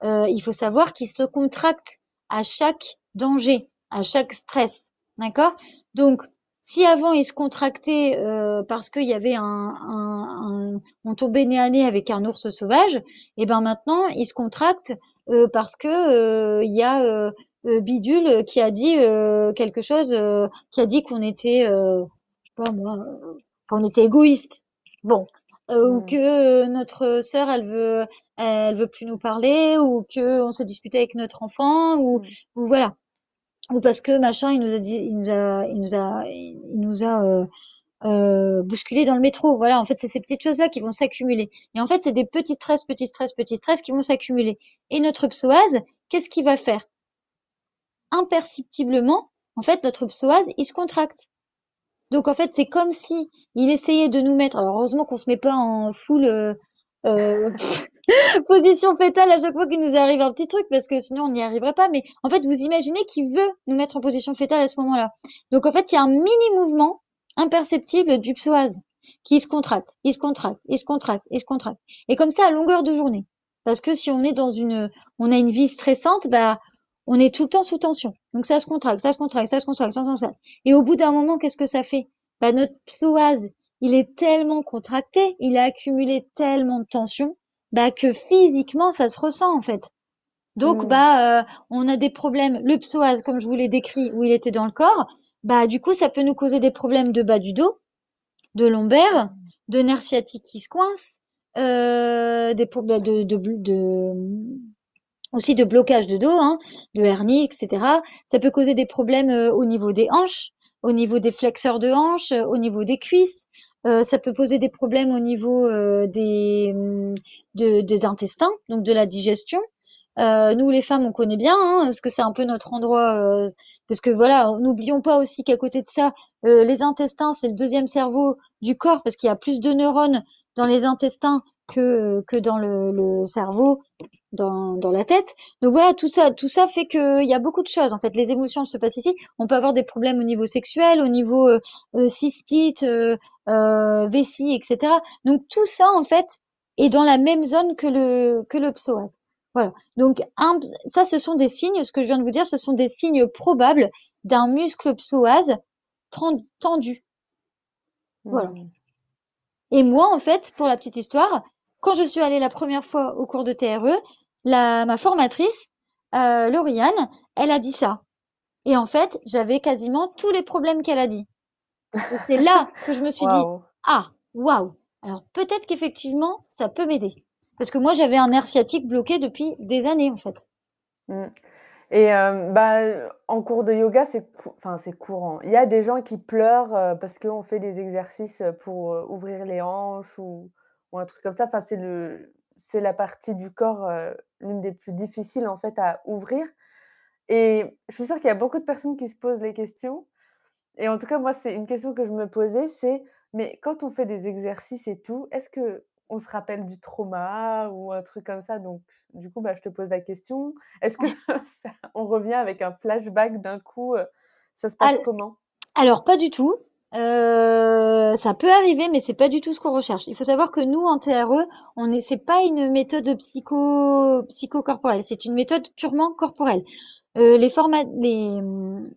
euh, il faut savoir qu'il se contracte à chaque danger, à chaque stress. D'accord? Donc, si avant il se contractait euh, parce qu'il y avait un, un, un- on tombait nez à nez avec un ours sauvage, et ben maintenant il se contracte euh, parce que euh, il y a euh, euh, Bidule qui a dit quelque chose, qui a dit qu'on était, je sais pas moi, qu'on était égoïste. Bon, euh, ou que euh, notre sœur elle veut, elle veut plus nous parler, ou que on s'est disputé avec notre enfant, ou, ou voilà, ou parce que machin il nous a dit, il nous a, il nous a, il nous a euh, euh, bousculé dans le métro. Voilà, en fait, c'est ces petites choses-là qui vont s'accumuler. Et en fait, c'est des petits stress, petits stress, petits stress qui vont s'accumuler. Et notre psoase, qu'est-ce qu'il va faire? Imperceptiblement, en fait, notre psoase, il se contracte. Donc en fait, c'est comme si il essayait de nous mettre. Alors heureusement qu'on se met pas en full euh, euh, position fétale à chaque fois qu'il nous arrive un petit truc, parce que sinon on n'y arriverait pas. Mais en fait, vous imaginez qu'il veut nous mettre en position fétale à ce moment-là. Donc en fait, il y a un mini mouvement imperceptible du psoas qui se contracte, il se contracte, il se contracte, il se contracte. Et comme ça à longueur de journée. Parce que si on est dans une, on a une vie stressante, bah on est tout le temps sous tension. Donc ça se contracte, ça se contracte, ça se contracte, ça se contracte. Et au bout d'un moment, qu'est-ce que ça fait? Bah, notre psoas, il est tellement contracté, il a accumulé tellement de tension, bah, que physiquement, ça se ressent, en fait. Donc, Mm. bah, euh, on a des problèmes. Le psoas, comme je vous l'ai décrit, où il était dans le corps, bah, du coup, ça peut nous causer des problèmes de bas du dos, de lombaire, de nerfs sciatiques qui se coincent, euh, des problèmes de, de, de, aussi de blocage de dos, hein, de hernie, etc. Ça peut causer des problèmes euh, au niveau des hanches, au niveau des flexeurs de hanches, euh, au niveau des cuisses. Euh, ça peut poser des problèmes au niveau euh, des, hum, de- des intestins, donc de la digestion. Nous, les femmes, on connaît bien, hein, parce que c'est un peu notre endroit. parce que voilà, n'oublions pas aussi qu'à côté de ça, les intestins, c'est le deuxième cerveau du corps, parce qu'il y a plus de neurones dans les intestins que, que dans le, le cerveau, dans, dans la tête. Donc voilà, tout ça, tout ça fait qu'il y a beaucoup de choses. En fait, les émotions se passent ici. On peut avoir des problèmes au niveau sexuel, au niveau euh, euh, cystite, euh, euh, vessie, etc. Donc tout ça, en fait, est dans la même zone que le que le psoas. Voilà. Donc ça, ce sont des signes. Ce que je viens de vous dire, ce sont des signes probables d'un muscle psoas tendu. Voilà. Mm. Et moi, en fait, pour la petite histoire, quand je suis allée la première fois au cours de TRE, la, ma formatrice euh, Lauriane, elle a dit ça. Et en fait, j'avais quasiment tous les problèmes qu'elle a dit. C'est là que je me suis dit, ah, waouh. Alors peut-être qu'effectivement, ça peut m'aider. Parce que moi, j'avais un nerf sciatique bloqué depuis des années, en fait. Mmh. Et euh, bah, en cours de yoga, c'est enfin, c'est courant. Il y a des gens qui pleurent, euh, parce qu'on fait des exercices, pour, euh, ouvrir les hanches ou un truc comme ça. Enfin, c'est le c'est la partie du corps, l'une des plus difficiles, en fait, à ouvrir et je suis sûre qu'il y a beaucoup de personnes qui se posent les questions et en tout cas, moi, c'est une question que je me posais, c'est: «Mais quand on fait des exercices et tout, est-ce que on se rappelle du trauma ou un truc comme ça?» donc du coup, bah, je te pose la question. Est-ce que ça on revient avec un flashback d'un coup, ça se passe comment? alors pas du tout. Euh, ça peut arriver, mais c'est pas du tout ce qu'on recherche. Il faut savoir que nous, en TRE, on est, c'est pas une méthode psycho, psychocorporelle, c'est une méthode purement corporelle. Euh, les, formats, les,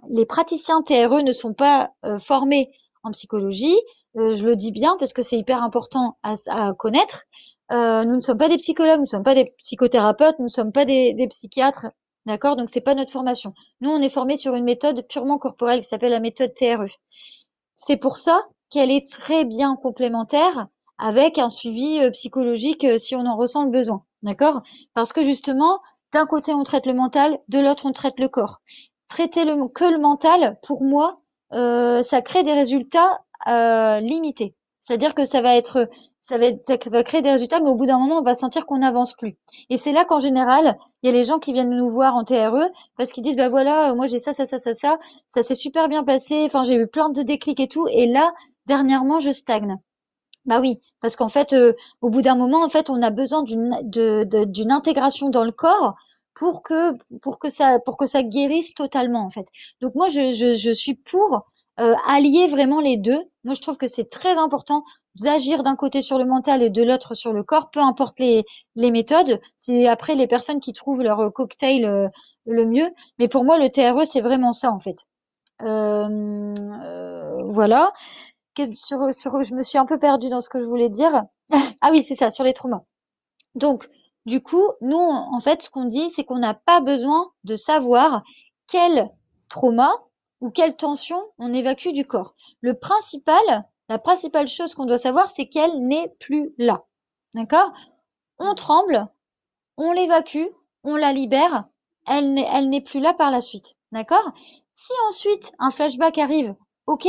les praticiens TRE ne sont pas euh, formés en psychologie. Euh, je le dis bien parce que c'est hyper important à, à connaître. Euh, nous ne sommes pas des psychologues, nous ne sommes pas des psychothérapeutes, nous ne sommes pas des, des psychiatres. D'accord? Donc c'est pas notre formation. Nous, on est formé sur une méthode purement corporelle qui s'appelle la méthode TRE. C'est pour ça qu'elle est très bien complémentaire avec un suivi euh, psychologique si on en ressent le besoin. D'accord? Parce que justement, d'un côté on traite le mental, de l'autre on traite le corps. Traiter le, que le mental, pour moi, euh, ça crée des résultats euh, limités. C'est-à-dire que ça va être ça va, être, ça va créer des résultats, mais au bout d'un moment, on va sentir qu'on n'avance plus. Et c'est là qu'en général, il y a les gens qui viennent nous voir en TRE parce qu'ils disent, bah voilà, moi j'ai ça, ça, ça, ça, ça, ça s'est super bien passé, enfin j'ai eu plein de déclics et tout, et là, dernièrement, je stagne. Bah oui, parce qu'en fait, euh, au bout d'un moment, en fait, on a besoin d'une d'une intégration dans le corps pour que pour que ça pour que ça guérisse totalement en fait. Donc moi, je je, je suis pour euh, allier vraiment les deux. Moi, je trouve que c'est très important d'agir d'un côté sur le mental et de l'autre sur le corps, peu importe les, méthodes. C'est après les personnes qui trouvent leur cocktail euh, le mieux. Mais pour moi, le TRE, c'est vraiment ça, en fait. Euh, euh, voilà. Sur, sur, je me suis un peu perdue dans ce que je voulais dire. ah oui, c'est ça, sur les traumas. Donc, du coup, nous, en fait, ce qu'on dit, c'est qu'on n'a pas besoin de savoir quel trauma ou quelle tension on évacue du corps. Le principal, la principale chose qu'on doit savoir, c'est qu'elle n'est plus là. D'accord? On tremble, on l'évacue, on la libère, elle n'est plus là par la suite. D'accord? Si ensuite un flashback arrive, ok,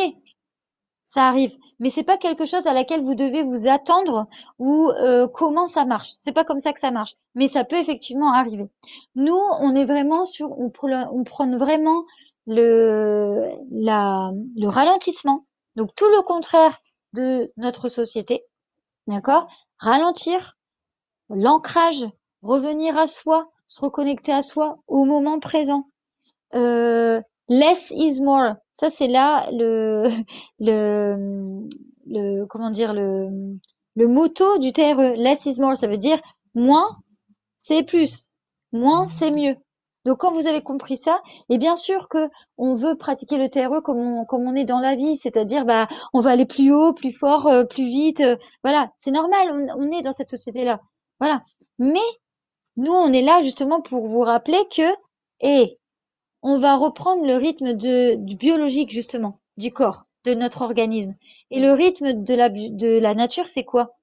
ça arrive, mais c'est pas quelque chose à laquelle vous devez vous attendre ou euh, comment ça marche. C'est pas comme ça que ça marche, mais ça peut effectivement arriver. Nous, on est vraiment sur, on, prend vraiment le, le ralentissement donc tout le contraire de notre société, d'accord? Ralentir, l'ancrage, revenir à soi, se reconnecter à soi au moment présent. Euh, less is more. Ça c'est là le le le comment dire le le motto du TRE. Less is more, ça veut dire moins c'est plus, moins c'est mieux. Donc quand vous avez compris ça, et bien sûr que on veut pratiquer le TRE comme on, est dans la vie, c'est-à-dire bah on va aller plus haut, plus fort, euh, plus vite, euh, voilà, c'est normal, on, est dans cette société-là, voilà. Mais nous on est là justement pour vous rappeler que et on va reprendre le rythme de, biologique justement du corps, de notre organisme. Et le rythme de la de la nature, c'est quoi?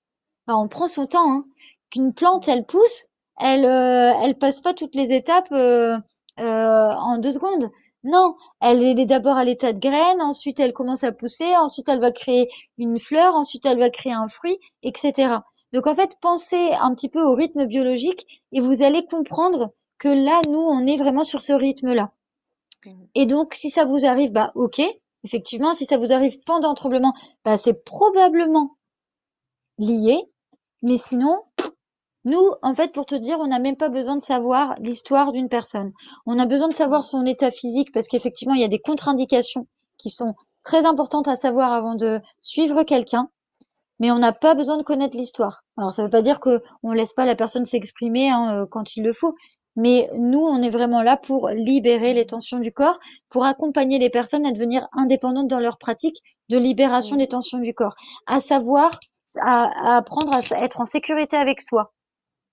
Bah, on prend son temps. Hein. Qu'une plante elle pousse, elle euh, elle passe pas toutes les étapes euh, euh, en deux secondes. Non, elle est d'abord à l'état de graine, ensuite elle commence à pousser, ensuite elle va créer une fleur, ensuite elle va créer un fruit, etc. Donc en fait, pensez un petit peu au rythme biologique et vous allez comprendre que là, nous, on est vraiment sur ce rythme-là. Et donc, si ça vous arrive, bah ok, effectivement, si ça vous arrive pendant un tremblement, bah c'est probablement lié, mais sinon, nous, en fait, pour te dire, on n'a même pas besoin de savoir l'histoire d'une personne. On a besoin de savoir son état physique parce qu'effectivement, il y a des contre-indications qui sont très importantes à savoir avant de suivre quelqu'un. Mais on n'a pas besoin de connaître l'histoire. Alors, ça ne veut pas dire qu'on ne laisse pas la personne s'exprimer hein, euh, quand il le faut. Mais nous, on est vraiment là pour libérer les tensions du corps, pour accompagner les personnes à devenir indépendantes dans leur pratique de libération des tensions du corps. À savoir, à apprendre à être en sécurité avec soi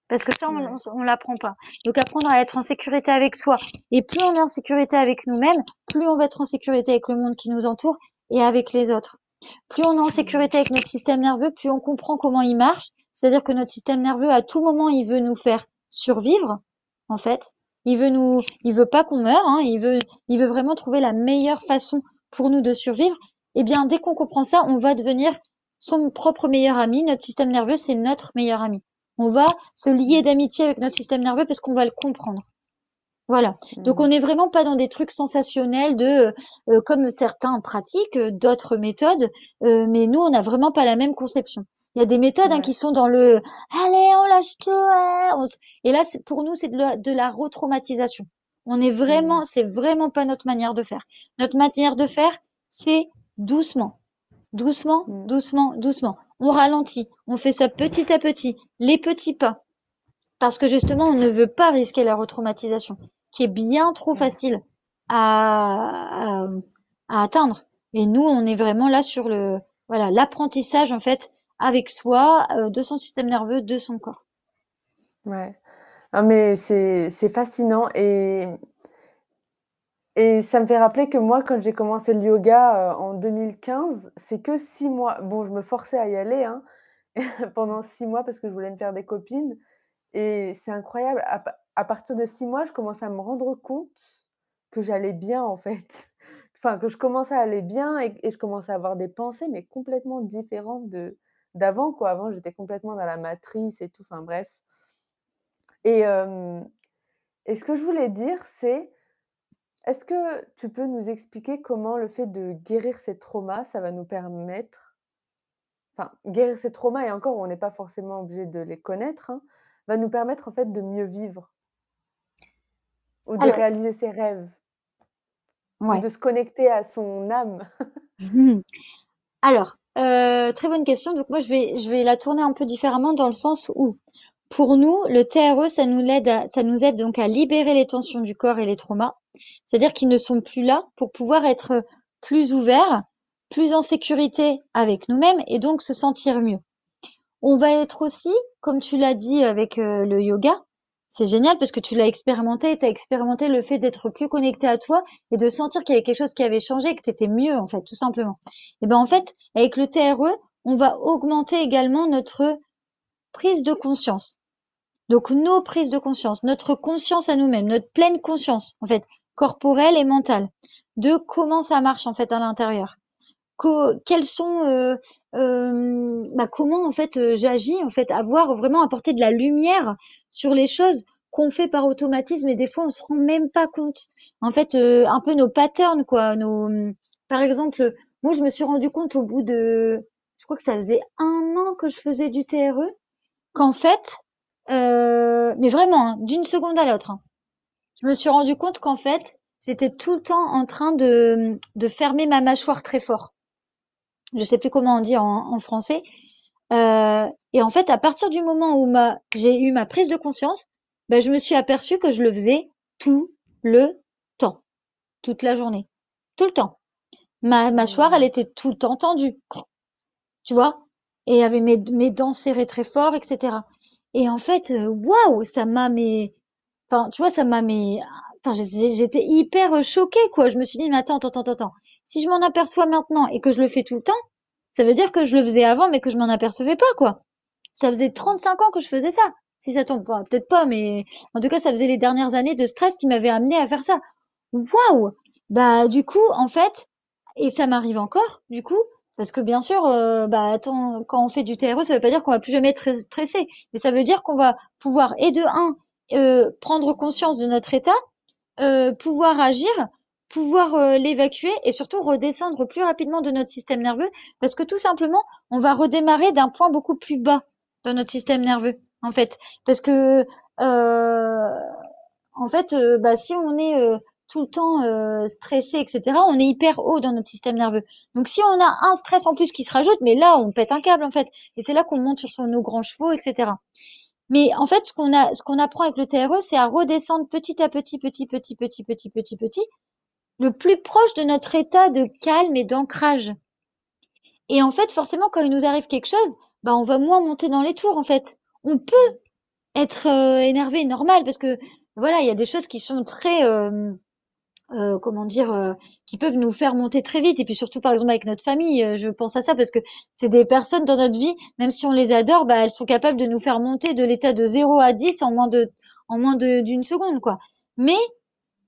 Parce que ça, on, on, on l'apprend pas. Donc apprendre à être en sécurité avec soi. Et plus on est en sécurité avec nous-mêmes, plus on va être en sécurité avec le monde qui nous entoure et avec les autres. Plus on est en sécurité avec notre système nerveux, plus on comprend comment il marche. C'est-à-dire que notre système nerveux, à tout moment, il veut nous faire survivre, en fait. Il veut nous, il veut pas qu'on meure, hein. il veut, il veut vraiment trouver la meilleure façon pour nous de survivre. Eh bien, dès qu'on comprend ça, on va devenir son propre meilleur ami. Notre système nerveux, c'est notre meilleur ami. On va se lier d'amitié avec notre système nerveux parce qu'on va le comprendre. Voilà. Donc on n'est vraiment pas dans des trucs sensationnels de euh, comme certains pratiquent euh, d'autres méthodes, euh, mais nous on n'a vraiment pas la même conception. Il y a des méthodes hein, qui sont dans le allez on lâche tout hein, et là pour nous c'est de la, de la retraumatisation. On est vraiment c'est vraiment pas notre manière de faire. Notre manière de faire c'est doucement, doucement, doucement, doucement. On ralentit, on fait ça petit à petit, les petits pas. Parce que justement, on ne veut pas risquer la retraumatisation qui est bien trop facile à, à, atteindre. Et nous, on est vraiment là sur le voilà l'apprentissage en fait avec soi, euh, de son système nerveux, de son corps. Ouais. mais c'est fascinant et et ça me fait rappeler que moi, quand j'ai commencé le yoga euh, en 2015, c'est que six mois. Bon, je me forçais à y aller hein, pendant six mois parce que je voulais me faire des copines. Et c'est incroyable. À, partir de six mois, je commençais à me rendre compte que j'allais bien, en fait. Enfin, que je commençais à aller bien et, je commençais à avoir des pensées, mais complètement différentes de d'avant, quoi. Avant, j'étais complètement dans la matrice et tout. Enfin, bref. Et, et ce que je voulais dire, c'est est-ce que tu peux nous expliquer comment le fait de guérir ces traumas, ça va nous permettre, enfin, guérir ces traumas, et encore, on n'est pas forcément obligé de les connaître, hein, va nous permettre en fait de mieux vivre? Ou de réaliser ses rêves? Ou de se connecter à son âme? Alors, euh, très bonne question. Donc moi, je vais, je vais la tourner un peu différemment dans le sens où, pour nous, le TRE, ça nous aide, ça nous aide donc à libérer les tensions du corps et les traumas. C'est-à-dire qu'ils ne sont plus là pour pouvoir être plus ouverts, plus en sécurité avec nous-mêmes et donc se sentir mieux. On va être aussi, comme tu l'as dit avec euh, le yoga, c'est génial parce que tu l'as expérimenté, tu as expérimenté le fait d'être plus connecté à toi et de sentir qu'il y avait quelque chose qui avait changé que tu étais mieux en fait, tout simplement. Et ben en fait, avec le TRE, on va augmenter également notre prise de conscience. Donc nos prises de conscience, notre conscience à nous-mêmes, notre pleine conscience en fait, corporelle et mentale, de comment ça marche en fait à l'intérieur. Quels sont euh, euh, bah, comment en fait euh, j'agis en fait avoir vraiment apporter de la lumière sur les choses qu'on fait par automatisme et des fois on se rend même pas compte. En fait un peu nos patterns quoi nos par exemple moi je me suis rendu compte au bout de je crois que ça faisait un an que je faisais du TRE qu'en fait mais vraiment hein, d'une seconde à l'autre hein, je me suis rendu compte qu'en fait j'étais tout le temps en train de, de fermer ma mâchoire très fort. Je sais plus comment on dit en, français. Euh, et en fait, à partir du moment où ma, j'ai eu ma prise de conscience, ben, je me suis aperçue que je le faisais tout le temps, toute la journée, tout le temps. Ma mâchoire, elle était tout le temps tendue, tu vois, et avait mes, mes dents serrées très fort, etc. Et en fait, euh, waouh, ça m'a mais, enfin, tu vois, ça m'a mais, enfin, j'étais hyper choquée, quoi. Je me suis dit, mais attends, attends, attends, attends. Si je m'en aperçois maintenant et que je le fais tout le temps, ça veut dire que je le faisais avant mais que je m'en apercevais pas, quoi. Ça faisait 35 ans que je faisais ça. Si ça tombe peut-être pas, mais en tout cas, ça faisait les dernières années de stress qui m'avaient amené à faire ça. Waouh! Bah, du coup, en fait, et ça m'arrive encore, du coup, parce que bien sûr, euh, bah, attends, quand on fait du TRE, ça veut pas dire qu'on va plus jamais être stressé, mais ça veut dire qu'on va pouvoir, et de un, euh, prendre conscience de notre état, euh, pouvoir agir, pouvoir euh, l'évacuer et surtout redescendre plus rapidement de notre système nerveux parce que tout simplement, on va redémarrer d'un point beaucoup plus bas dans notre système nerveux en fait. Parce que euh, en fait euh, bah, si on est tout le temps stressé etc on est hyper haut dans notre système nerveux. Donc si on a un stress en plus qui se rajoute mais là on pète un câble en fait. Et c'est là qu'on monte sur nos grands chevaux etc mais en fait, ce qu'on a, ce qu'on apprend avec le TRE, c'est à redescendre petit à petit, petit, petit, petit, petit, petit, petit, le plus proche de notre état de calme et d'ancrage. Et en fait, forcément, quand il nous arrive quelque chose, bah, on va moins monter dans les tours, en fait. On peut être euh, énervé, normal, parce que voilà, il y a des choses qui sont très, euh, euh, comment dire, euh, qui peuvent nous faire monter très vite. Et puis surtout, par exemple, avec notre famille, euh, je pense à ça parce que c'est des personnes dans notre vie, même si on les adore, bah, elles sont capables de nous faire monter de l'état de 0 à 10 en moins de, en moins d'une seconde, quoi. Mais,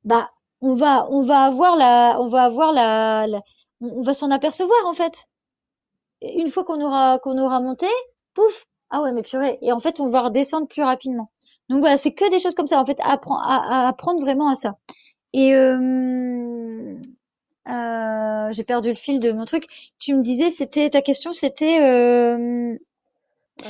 bah, on va, on va avoir la, on va avoir la, on va s'en apercevoir, en fait. Une fois qu'on aura, qu'on aura monté, pouf, ah ouais, mais purée. Et en fait, on va redescendre plus rapidement. Donc voilà, c'est que des choses comme ça. En fait, à, à apprendre vraiment à ça. Et euh, euh, j'ai perdu le fil de mon truc. Tu me disais, c'était ta question, c'était euh,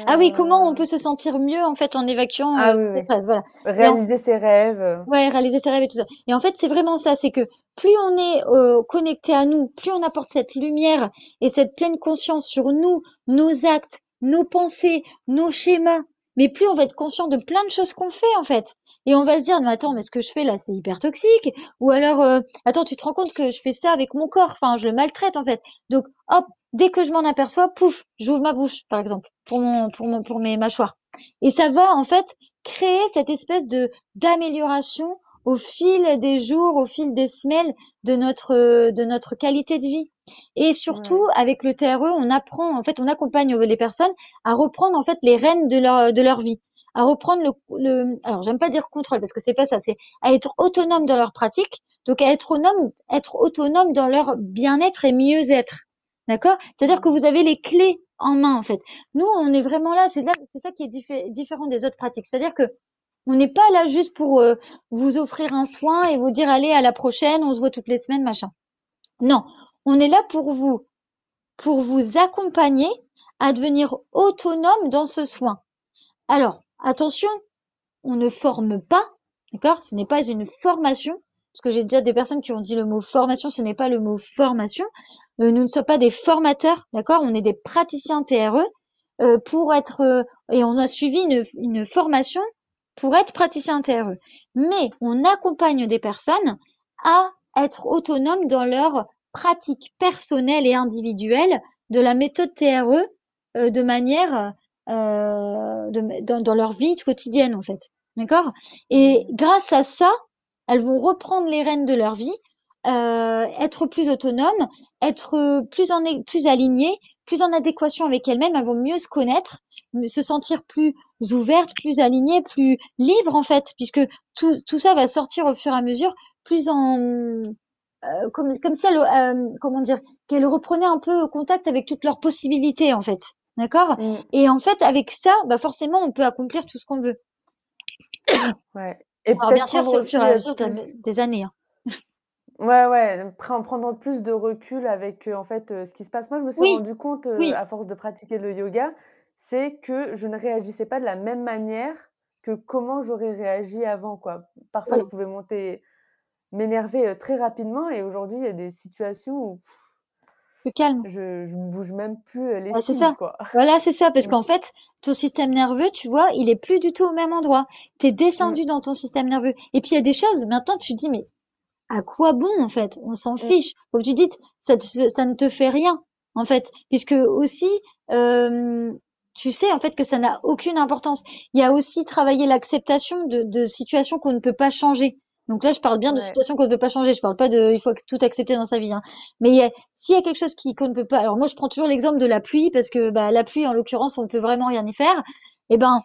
ah oui, comment on peut se sentir mieux en fait en évacuant Ah euh, oui, le oui. stress, voilà. Et en, Réaliser ses rêves. ouais, réaliser ses rêves et tout ça. Et en fait, c'est vraiment ça, c'est que plus on est euh, connecté à nous, plus on apporte cette lumière et cette pleine conscience sur nous, nos actes, nos pensées, nos schémas, mais plus on va être conscient de plein de choses qu'on fait en fait. Et on va se dire, mais attends, mais ce que je fais là, c'est hyper toxique. Ou alors, euh, attends, tu te rends compte que je fais ça avec mon corps, enfin, je le maltraite en fait. Donc, hop, dès que je m'en aperçois, pouf, j'ouvre ma bouche, par exemple, pour mon, pour mon, pour mes mâchoires. Et ça va en fait créer cette espèce de d'amélioration au fil des jours, au fil des semaines de notre de notre qualité de vie. Et surtout, Ouais. avec le TRE, on apprend, en fait, on accompagne les personnes à reprendre en fait les rênes de leur de leur vie, à reprendre le, le alors j'aime pas dire contrôle parce que c'est pas ça, c'est à être autonome dans leur pratique, donc à être autonome, être autonome dans leur bien-être et mieux-être. D'accord? C'est-à-dire que vous avez les clés en main en fait. Nous, on est vraiment là, c'est c'est ça qui est diffé- différent des autres pratiques. C'est-à-dire que on n'est pas là juste pour euh, vous offrir un soin et vous dire allez à la prochaine, on se voit toutes les semaines, machin. Non, on est là pour vous, pour vous accompagner à devenir autonome dans ce soin. Alors, attention, on ne forme pas, d'accord? Ce n'est pas une formation, parce que j'ai déjà des personnes qui ont dit le mot formation, ce n'est pas le mot formation. Euh, nous ne sommes pas des formateurs, d'accord? On est des praticiens TRE euh, pour être, euh, et on a suivi une, une formation pour être praticien TRE. Mais on accompagne des personnes à être autonomes dans leur pratique personnelle et individuelle de la méthode TRE de manière de- dans, dans leur vie quotidienne en fait. D'accord? Et grâce à ça, elles vont reprendre les rênes de leur vie, euh, être plus autonomes, être plus en plus alignées, plus en adéquation avec elles-mêmes, elles vont mieux se connaître, se sentir plus ouvertes, plus alignées, plus libres en fait, puisque tout, tout ça va sortir au fur et à mesure, plus en euh, comme, comme si elles, euh, comment dire, qu'elles reprenaient un peu contact avec toutes leurs possibilités en fait. D'accord? Mm. Et en fait, avec ça, bah forcément, on peut accomplir tout ce qu'on veut. Ouais. Et Alors bien sûr, c'est au fur et à mesure plus. des années. hein. Ouais, ouais, pre- prendre plus de recul avec euh, en fait euh, ce qui se passe. Moi, je me suis Oui, rendu compte euh, oui, à force de pratiquer le yoga, c'est que je ne réagissais pas de la même manière que comment j'aurais réagi avant, quoi. Parfois, je pouvais monter, m'énerver très rapidement, et aujourd'hui, il y a des situations où Plus calme. je, je ne bouge même plus euh, les c'est cils, ça. quoi. Voilà, c'est ça. Parce Mm, qu'en fait, ton système nerveux, tu vois, il est plus du tout au même endroit. T'es mm, descendu dans ton système nerveux. Et puis il y a des choses, maintenant tu te dis, mais à quoi bon en fait? On s'en mm. fiche. Que tu dises, ça, te- ça ne te fait rien en fait, puisque aussi, euh, tu sais en fait que ça n'a aucune importance. Il y a aussi travailler l'acceptation de, de situations qu'on ne peut pas changer. Donc là, je parle bien de Ouais, situations qu'on ne peut pas changer. Je parle pas de, il faut tout accepter dans sa vie. Hein. Mais il y a, s'il y a quelque chose qui qu'on ne peut pas, alors moi je prends toujours l'exemple de la pluie parce que bah, la pluie en l'occurrence on peut vraiment rien y faire. Et ben,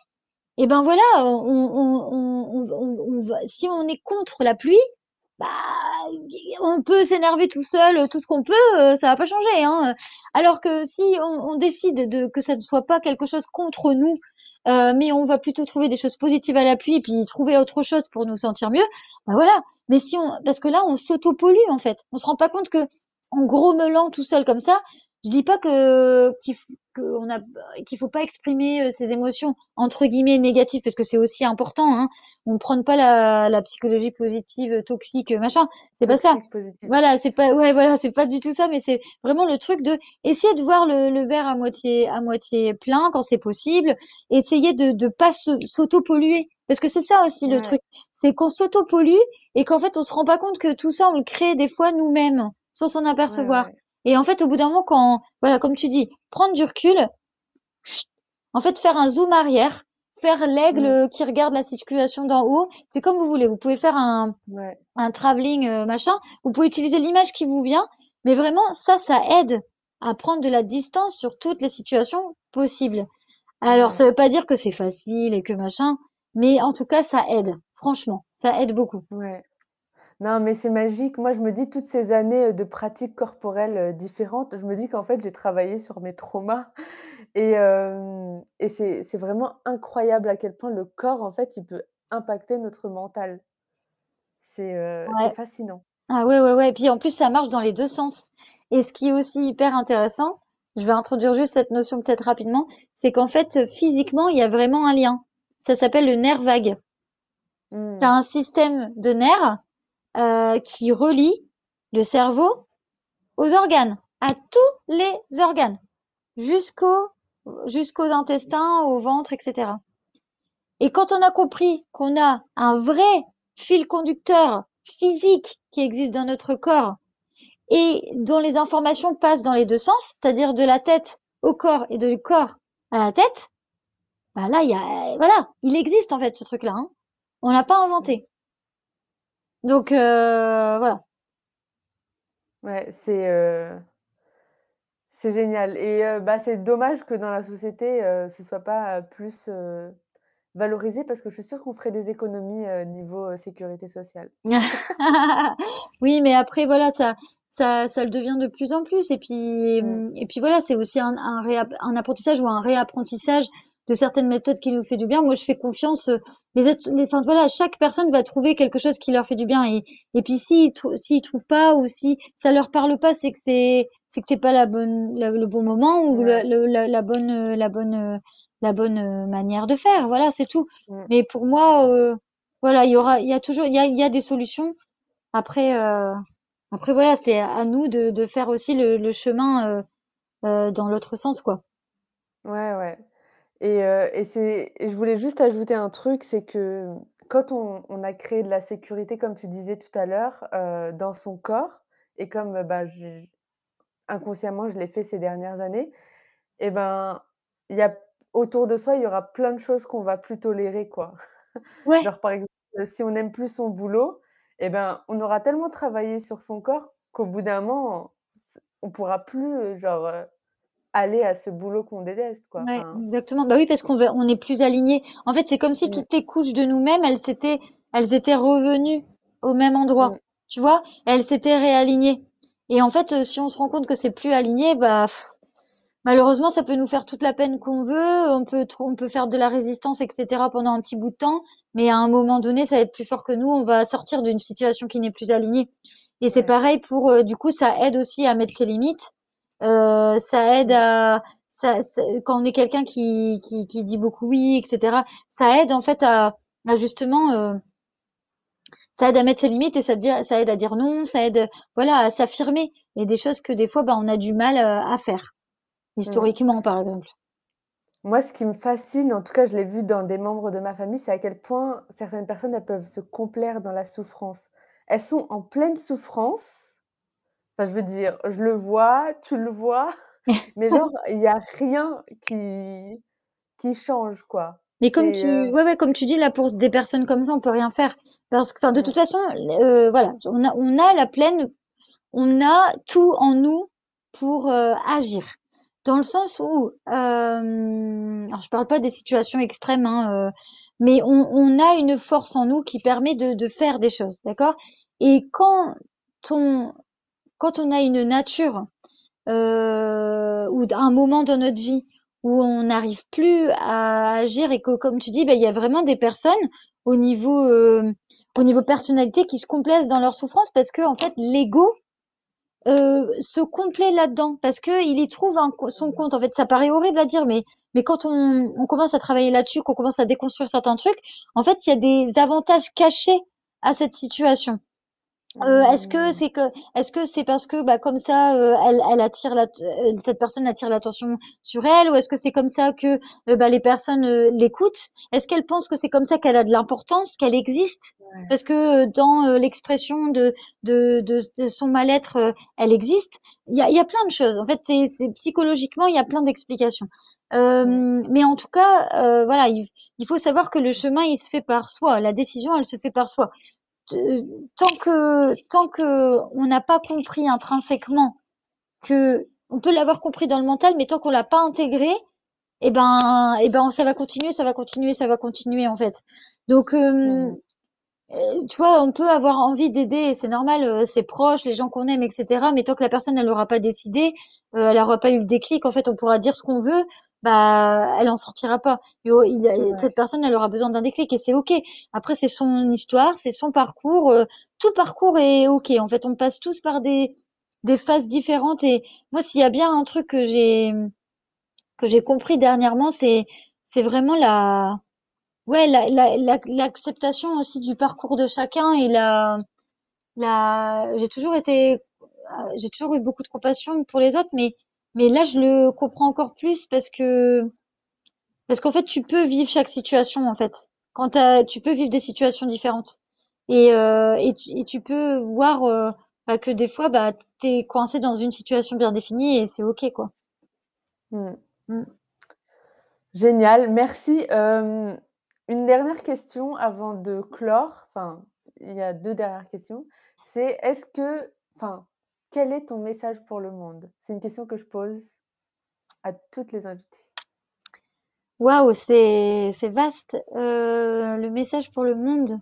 et ben voilà, on, on, on, on, on- on va- si on est contre la pluie bah, on peut s'énerver tout seul, tout ce qu'on peut, euh, ça va pas changer, hein. Alors que si on, on décide de que ça ne soit pas quelque chose contre nous, euh, mais on va plutôt trouver des choses positives à la pluie, puis trouver autre chose pour nous sentir mieux, bah voilà. Mais si on, parce que là, on s'auto-pollue en fait. On se rend pas compte que en grommelant tout seul comme ça, je dis pas que qu'il qu'on a qu'il faut pas exprimer euh, ses émotions entre guillemets négatives parce que c'est aussi important, hein. On ne prône pas la, la psychologie positive, toxique, machin. C'est pas ça. positive. Voilà, c'est pas, ouais, voilà, c'est pas du tout ça, mais c'est vraiment le truc de essayer de voir le, le verre à moitié, à moitié plein quand c'est possible. Essayer de, de pas s'auto-polluer. Parce que c'est ça aussi le truc. C'est qu'on s'auto-pollue et qu'en fait on se rend pas compte que tout ça on le crée des fois nous-mêmes sans s'en ouais, apercevoir. ouais. Et en fait, au bout d'un moment, quand, voilà, comme tu dis, prendre du recul, en fait, faire un zoom arrière, faire l'aigle qui regarde la situation d'en haut. C'est comme vous voulez. Vous pouvez faire un, Ouais. un travelling euh, machin. Vous pouvez utiliser l'image qui vous vient. Mais vraiment, ça, ça aide à prendre de la distance sur toutes les situations possibles. Alors, Ouais. ça veut pas dire que c'est facile et que machin, mais en tout cas, ça aide. Franchement, ça aide beaucoup. Ouais. Non, mais c'est magique. Moi, je me dis toutes ces années, heu, de pratiques corporelles, heu, différentes, je me dis qu'en fait, j'ai travaillé sur mes traumas et hem et c'est c'est vraiment incroyable à quel point le corps, en fait, il peut impacter notre mental. C'est, heu, c'est Ouais. fascinant. Ah ouais, ouais, ouais. Et puis en plus, ça marche dans les deux sens. Et ce qui est aussi hyper intéressant, je vais introduire juste cette notion peut-être rapidement, c'est qu'en fait, physiquement, il y a vraiment un lien. Ça s'appelle le nerf vague. Mmh. T'as un système de nerfs euh, qui relie le cerveau aux organes, à tous les organes, jusqu'au jusqu'aux intestins, au ventre, etc. Et quand on a compris qu'on a un vrai fil conducteur physique qui existe dans notre corps et dont les informations passent dans les deux sens, c'est-à-dire de la tête au corps et du corps à la tête, bah là, il y a, voilà, il existe en fait ce truc-là. Hein. On l'a pas inventé. Donc euh, voilà. Ouais, c'est, heu, c'est génial et heu, bah, c'est dommage que dans la société, heu, ce soit pas, heu, plus, heu, valorisé parce que je suis sûre qu'on ferait des économies, heu, niveau, heu, sécurité sociale. Oui, mais après voilà, ça, ça, ça le devient de plus en plus. Et puis, Mmh. et puis voilà, c'est aussi un, un, réapp- un apprentissage ou un réapprentissage de certaines méthodes qui nous fait du bien. Moi, je fais confiance. euh, Les, les, enfin voilà, chaque personne va trouver quelque chose qui leur fait du bien. Et, et puis s'ils s'ils trouvent pas ou si ça leur parle pas, c'est que c'est, c'est que c'est pas la bonne, la- le bon moment ou le- Ouais. le- la, la bonne, euh, la bonne, euh, la bonne manière de faire. Voilà, c'est tout. Mais pour moi, euh, voilà, il y aura, il y a toujours, il y a, il y a des solutions. Après, euh, après voilà, c'est à nous de, de faire aussi le, le chemin euh, euh, dans l'autre sens, quoi. Ouais, ouais et heu et c'est et je voulais juste ajouter un truc, c'est que quand on on a créé de la sécurité, comme tu disais tout à l'heure, heu, dans son corps et comme, heu, bah, j inconsciemment, je l'ai fait ces dernières années et ben, il y a autour de soi, il y aura plein de choses qu'on va plus tolérer, quoi. Ouais, Genre, par exemple, si on n'aime plus son boulot et ben, on aura tellement travaillé sur son corps qu'au bout d'un moment, s on pourra plus, heu, genre, heu, aller à ce boulot qu'on déteste, quoi. ouais, Enfin, exactement. Bah oui, parce qu'on on est plus aligné. En fait, c'est comme si toutes les couches de nous-mêmes, elles s'étaient, elles étaient revenues au même endroit. Tu vois? Elles s'étaient réalignées. Et en fait, euh, si on se rend compte que c'est plus aligné, bah pff, malheureusement, ça peut nous faire toute la peine qu'on veut. On peut, on peut faire de la résistance, etc. pendant un petit bout de temps. Mais à un moment donné, ça va être plus fort que nous. On va sortir d'une situation qui n'est plus alignée. Et c'est ouais, pareil pour, euh, du coup, ça aide aussi à mettre ses limites. Euh, ça aide mmh, à, ça, ça- quand on est quelqu'un qui, qui, qui dit beaucoup oui, etc. Ça aide en fait à, à justement, euh, ça aide à mettre ses limites et ça, dire, ça aide à dire non, ça aide, voilà, à s'affirmer. Et des choses que des fois, bah, on a du mal euh, à faire, mmh. historiquement, par exemple. Moi, ce qui me fascine, en tout cas, je l'ai vu dans des membres de ma famille, c'est à quel point certaines personnes, elles peuvent se complaire dans la souffrance. Elles sont en pleine souffrance, enfin, je veux dire, je le vois, tu le vois, mais genre, il y a rien qui qui change, quoi. Mais comme tu, ouais, ouais, comme tu dis là, pour des personnes comme ça, on peut rien faire parce que, enfin, de toute façon, euh, voilà, on a, on a la pleine on a tout en nous pour euh, agir. Dans le sens où, euh, alors je parle pas des situations extrêmes, hein, euh, mais on, on a une force en nous qui permet de, de faire des choses, d'accord? Et quand on, quand on a une nature euh, ou un moment dans notre vie où on n'arrive plus à agir et que, comme tu dis, ben, il y a vraiment des personnes au niveau, euh, au niveau personnalité qui se complaisent dans leur souffrance parce que en fait l'ego euh, se complaît là-dedans parce que il y trouve son compte. En fait, ça paraît horrible à dire, mais mais quand on, on commence à travailler là-dessus, qu'on commence à déconstruire certains trucs, en fait, il y a des avantages cachés à cette situation. Euh, est-ce que mmh, c'est que est-ce que c'est parce que bah comme ça euh, elle, elle attire la, euh, cette personne attire l'attention sur elle ou est-ce que c'est comme ça que euh, bah, les personnes euh, l'écoutent? Est-ce qu'elle pense que c'est comme ça qu'elle a de l'importance qu'elle existe? Ouais, parce que euh, dans l'expression de, de de de son mal-être elle existe il y a il y a plein de choses. En fait c'est c'est psychologiquement il y a plein d'explications. Euh, mais en tout cas, euh, voilà, il, il, faut savoir que le chemin, il se fait par soi. La décision, elle se fait par soi. Tant que tant que on n'a pas compris intrinsèquement que on peut l'avoir compris dans le mental, mais tant qu'on l'a pas intégré, et eh ben, et eh ben, ça va continuer, ça va continuer, ça va continuer en fait. Donc, euh, euh, tu vois, on peut avoir envie d'aider, c'est normal, euh, c'est proche, les gens qu'on aime, etc. Mais tant que la personne, elle n'aura pas décidé, elle n'aura pas eu le déclic, en fait, on pourra dire ce qu'on veut, bah, elle en sortira pas. Cette personne, elle aura besoin d'un déclic et c'est ok. Après, c'est son histoire, c'est son parcours. tout parcours est ok. En fait, on passe tous par des des phases différentes. Et moi, s'il y a bien un truc que j'ai que j'ai compris dernièrement, c'est c'est vraiment la ouais l'acceptation la, aussi du parcours de chacun et la la j'ai toujours été j'ai toujours eu beaucoup de compassion pour les autres, mais mais là je le comprends encore plus parce que parce qu'en fait tu peux vivre chaque situation en fait quand tu peux vivre des situations différentes et euh, et, tu, et, tu, peux voir euh, bah, que des fois, bah, t'es coincé dans une situation bien définie et c'est OK, quoi. Mmh. Mmh. Génial, merci. une dernière question avant de clore. Enfin, il y a deux dernières questions. C'est est-ce que, enfin, quel est ton message pour le monde? C'est une question que je pose à toutes les invitées. Waouh, c'est vaste. le message pour le monde.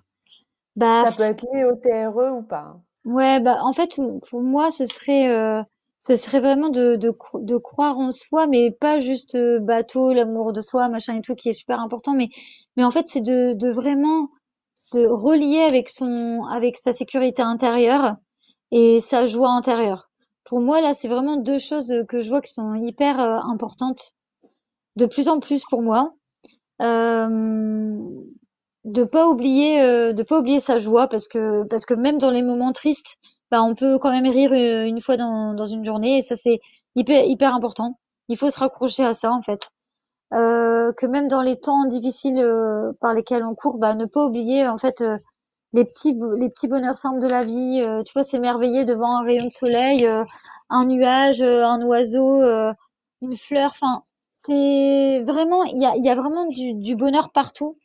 Bah, ça peut être lié au TRE ou pas. Hein? Ouais, bah en fait, pour moi, ce serait, euh, ce serait vraiment de, de, de croire en soi, mais pas juste euh, bateau, l'amour de soi, machin et tout, qui est super important, mais, mais en fait, c'est de, de vraiment se relier avec son, avec sa sécurité intérieure et sa joie intérieure. Pour moi, là, c'est vraiment deux choses que je vois qui sont hyper euh, importantes, de plus en plus pour moi. Euh, de pas oublier euh, de pas oublier sa joie parce que parce que même dans les moments tristes bah on peut quand même rire euh, une fois dans, dans une journée et ça c'est hyper hyper important il faut se raccrocher à ça en fait euh, que même dans les temps difficiles euh, par lesquels on court bah ne pas oublier en fait les petits les petits bonheurs simples de la vie tu vois s'émerveiller devant un rayon de soleil un nuage un oiseau une fleur enfin c'est vraiment il y a il y a vraiment du, du bonheur partout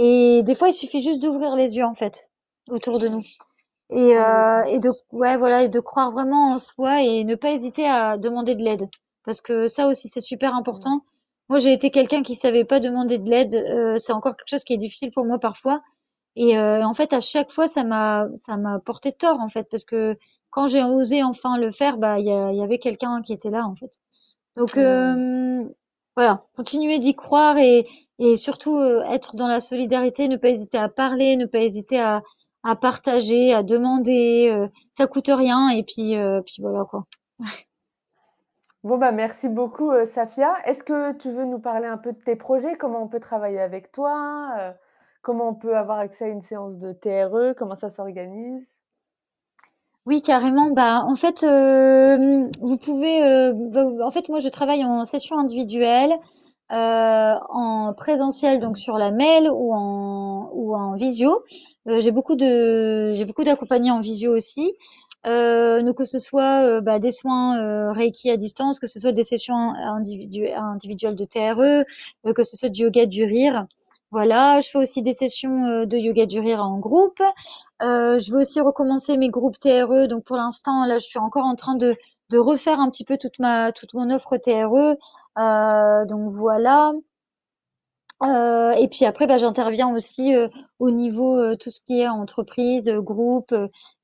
et des fois, il suffit juste d'ouvrir les yeux, en fait, autour de nous. Et, euh, et de, ouais, voilà, et de croire vraiment en soi et ne pas hésiter à demander de l'aide. Parce que ça aussi, c'est super important. Moi, j'ai été quelqu'un qui savait pas demander de l'aide. Euh, c'est encore quelque chose qui est difficile pour moi parfois. Et euh, en fait, à chaque fois, ça m'a, ça m'a porté tort, en fait, parce que quand j'ai osé enfin le faire, bah, il y, y, avait quelqu'un qui était là, en fait. Donc, euh, voilà, continuer d'y croire et, et surtout euh, être dans la solidarité, ne pas hésiter à parler, ne pas hésiter à, à partager, à demander. Euh, ça coûte rien et puis, euh, puis voilà quoi. bon bah merci beaucoup Safia. Est-ce que tu veux nous parler un peu de tes projets, comment on peut travailler avec toi, comment on peut avoir accès à une séance de TRE, comment ça s'organise? Oui, carrément. Bah, en fait, euh, vous pouvez. Euh, en fait, moi, je travaille en session individuelle. Euh, en présentiel donc sur la mail ou en visio. J'ai beaucoup de en visio aussi. Que ce soit bah, des soins Reiki à distance, que ce soit des sessions individuelles de TRE, que ce soit du yoga du rire. Voilà, je fais aussi des sessions de yoga du rire en groupe. je vais aussi recommencer mes groupes TRE. Donc pour l'instant, là, je suis encore en train de de refaire un petit peu toute ma toute mon offre TRE. Euh, donc voilà. Euh, et puis après, bah, j'interviens aussi euh, au niveau euh, tout ce qui est entreprise, groupe,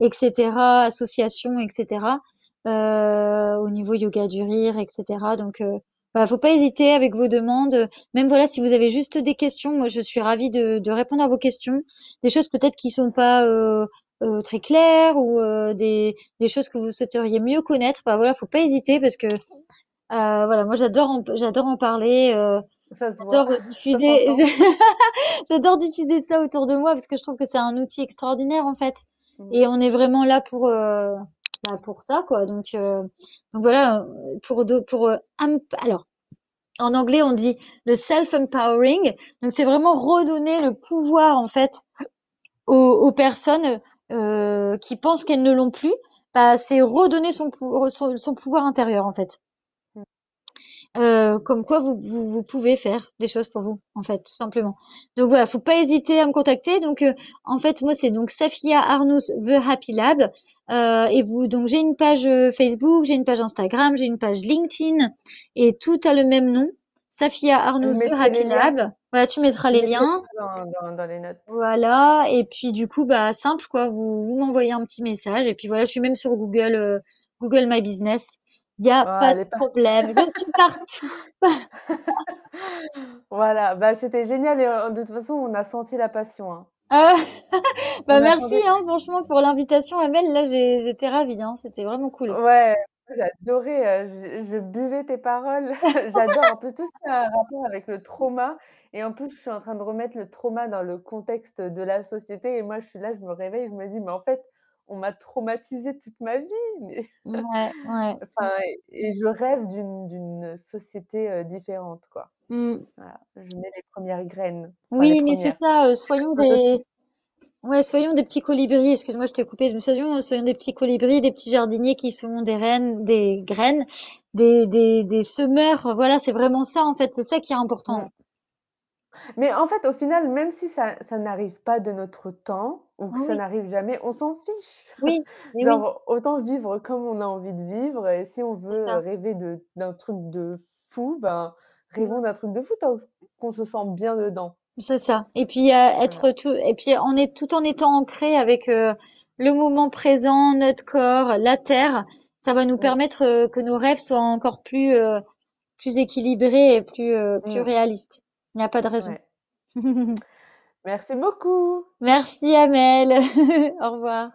etc., association, etc. au niveau yoga du rire, etc. Donc voilà, faut pas hésiter avec vos demandes. Même voilà, si vous avez juste des questions, moi je suis ravie de, de répondre à vos questions. Des choses peut-être qui sont pas euh, très claires ou euh, des, des choses que vous souhaiteriez mieux connaître, bah voilà, faut pas hésiter parce que euh, voilà, moi j'adore en, j'adore en parler, j'adore diffuser, j'adore diffuser ça autour de moi parce que je trouve que c'est un outil extraordinaire en fait. Mmh. Et on est vraiment là pour bah, pour ça quoi. Donc donc voilà pour pour alors en anglais on dit le self empowering. Donc c'est vraiment redonner le pouvoir en fait aux, personnes euh, qui pensent qu'elles ne l'ont plus, bah, c'est redonner son, son, pouvoir intérieur en fait. Euh, comme quoi vous, vous, vous pouvez faire des choses pour vous, en fait, tout simplement. Donc voilà, faut pas hésiter à me contacter. Donc euh, en fait, moi c'est donc Safia Arnous The Happy Lab. Euh, et vous, donc j'ai une page Facebook, j'ai une page Instagram, j'ai une page LinkedIn, et tout a le même nom. Safia Arnous The Happy Lab. Voilà, tu mettras les liens. Dans, dans, dans, les notes? Voilà, et puis du coup, bah simple quoi, vous, vous m'envoyez un petit message, et puis voilà, je suis même sur Google, Google My Business. Il n'y a pas elle de est partout. problème, je suis partout. Voilà, bah, c'était génial et heu, de toute façon, on a senti la passion, hein. Ah, bah On a merci, hein, franchement, pour l'invitation, Amel. Là, j'ai, j'étais ravie, hein, c'était vraiment cool. Ouais, moi j'adorais, heu, je je buvais tes paroles. J'adore en plus tout ce qui a un rapport avec le trauma et en plus, je suis en train de remettre le trauma dans le contexte de la société et moi, je suis là, je me réveille, je me dis: «Mais en fait, on m'a traumatisée toute ma vie, mais» Ouais, ouais. enfin et et je rêve d'une société, différente, quoi. Mmh. Voilà, je mets les premières graines, enfin Oui, mais c'est ça, euh, soyons des, ouais, soyons des petits colibris. Excuse-moi, je t'ai coupé. Mais soyons, soyons des petits colibris, des petits jardiniers qui sont des reines, des graines, des, des, des semeurs. Voilà, c'est vraiment ça, en fait. C'est ça qui est important. Mmh. Mais en fait, au final, même si ça ça n'arrive pas de notre temps ou que ça Oui, n'arrive jamais, on s'en fiche. oui, mais oui, Genre, autant vivre comme on a envie de vivre et si on c'est veut ça. rêver de d'un truc de fou, ben, Ouais. rêvons d'un truc de fou tant qu'on se sent bien dedans. C'est ça. Et puis euh, Voilà. être tout, et puis on est tout en étant ancré avec euh, le moment présent, notre corps, la terre, ça va nous Mmh. permettre euh, que nos rêves soient encore plus euh, plus équilibrés et plus euh, plus Mmh. réalistes. Il n'y a pas de raison. Ouais. Merci beaucoup. Merci Amel. Au revoir.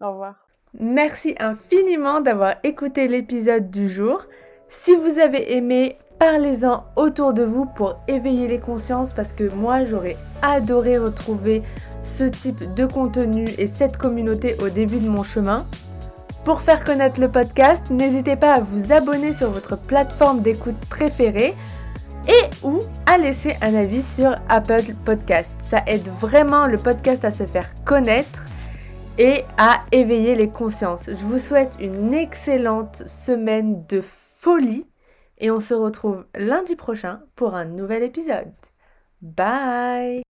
Au revoir. Merci infiniment d'avoir écouté l'épisode du jour. Si vous avez aimé, parlez-en autour de vous pour éveiller les consciences parce que moi j'aurais adoré retrouver ce type de contenu et cette communauté au début de mon chemin. Pour faire connaître le podcast, n'hésitez pas à vous abonner sur votre plateforme d'écoute préférée et ou à laisser un avis sur Apple Podcast. Ça aide vraiment le podcast à se faire connaître et à éveiller les consciences. Je vous souhaite une excellente semaine de folie et on se retrouve lundi prochain pour un nouvel épisode. Bye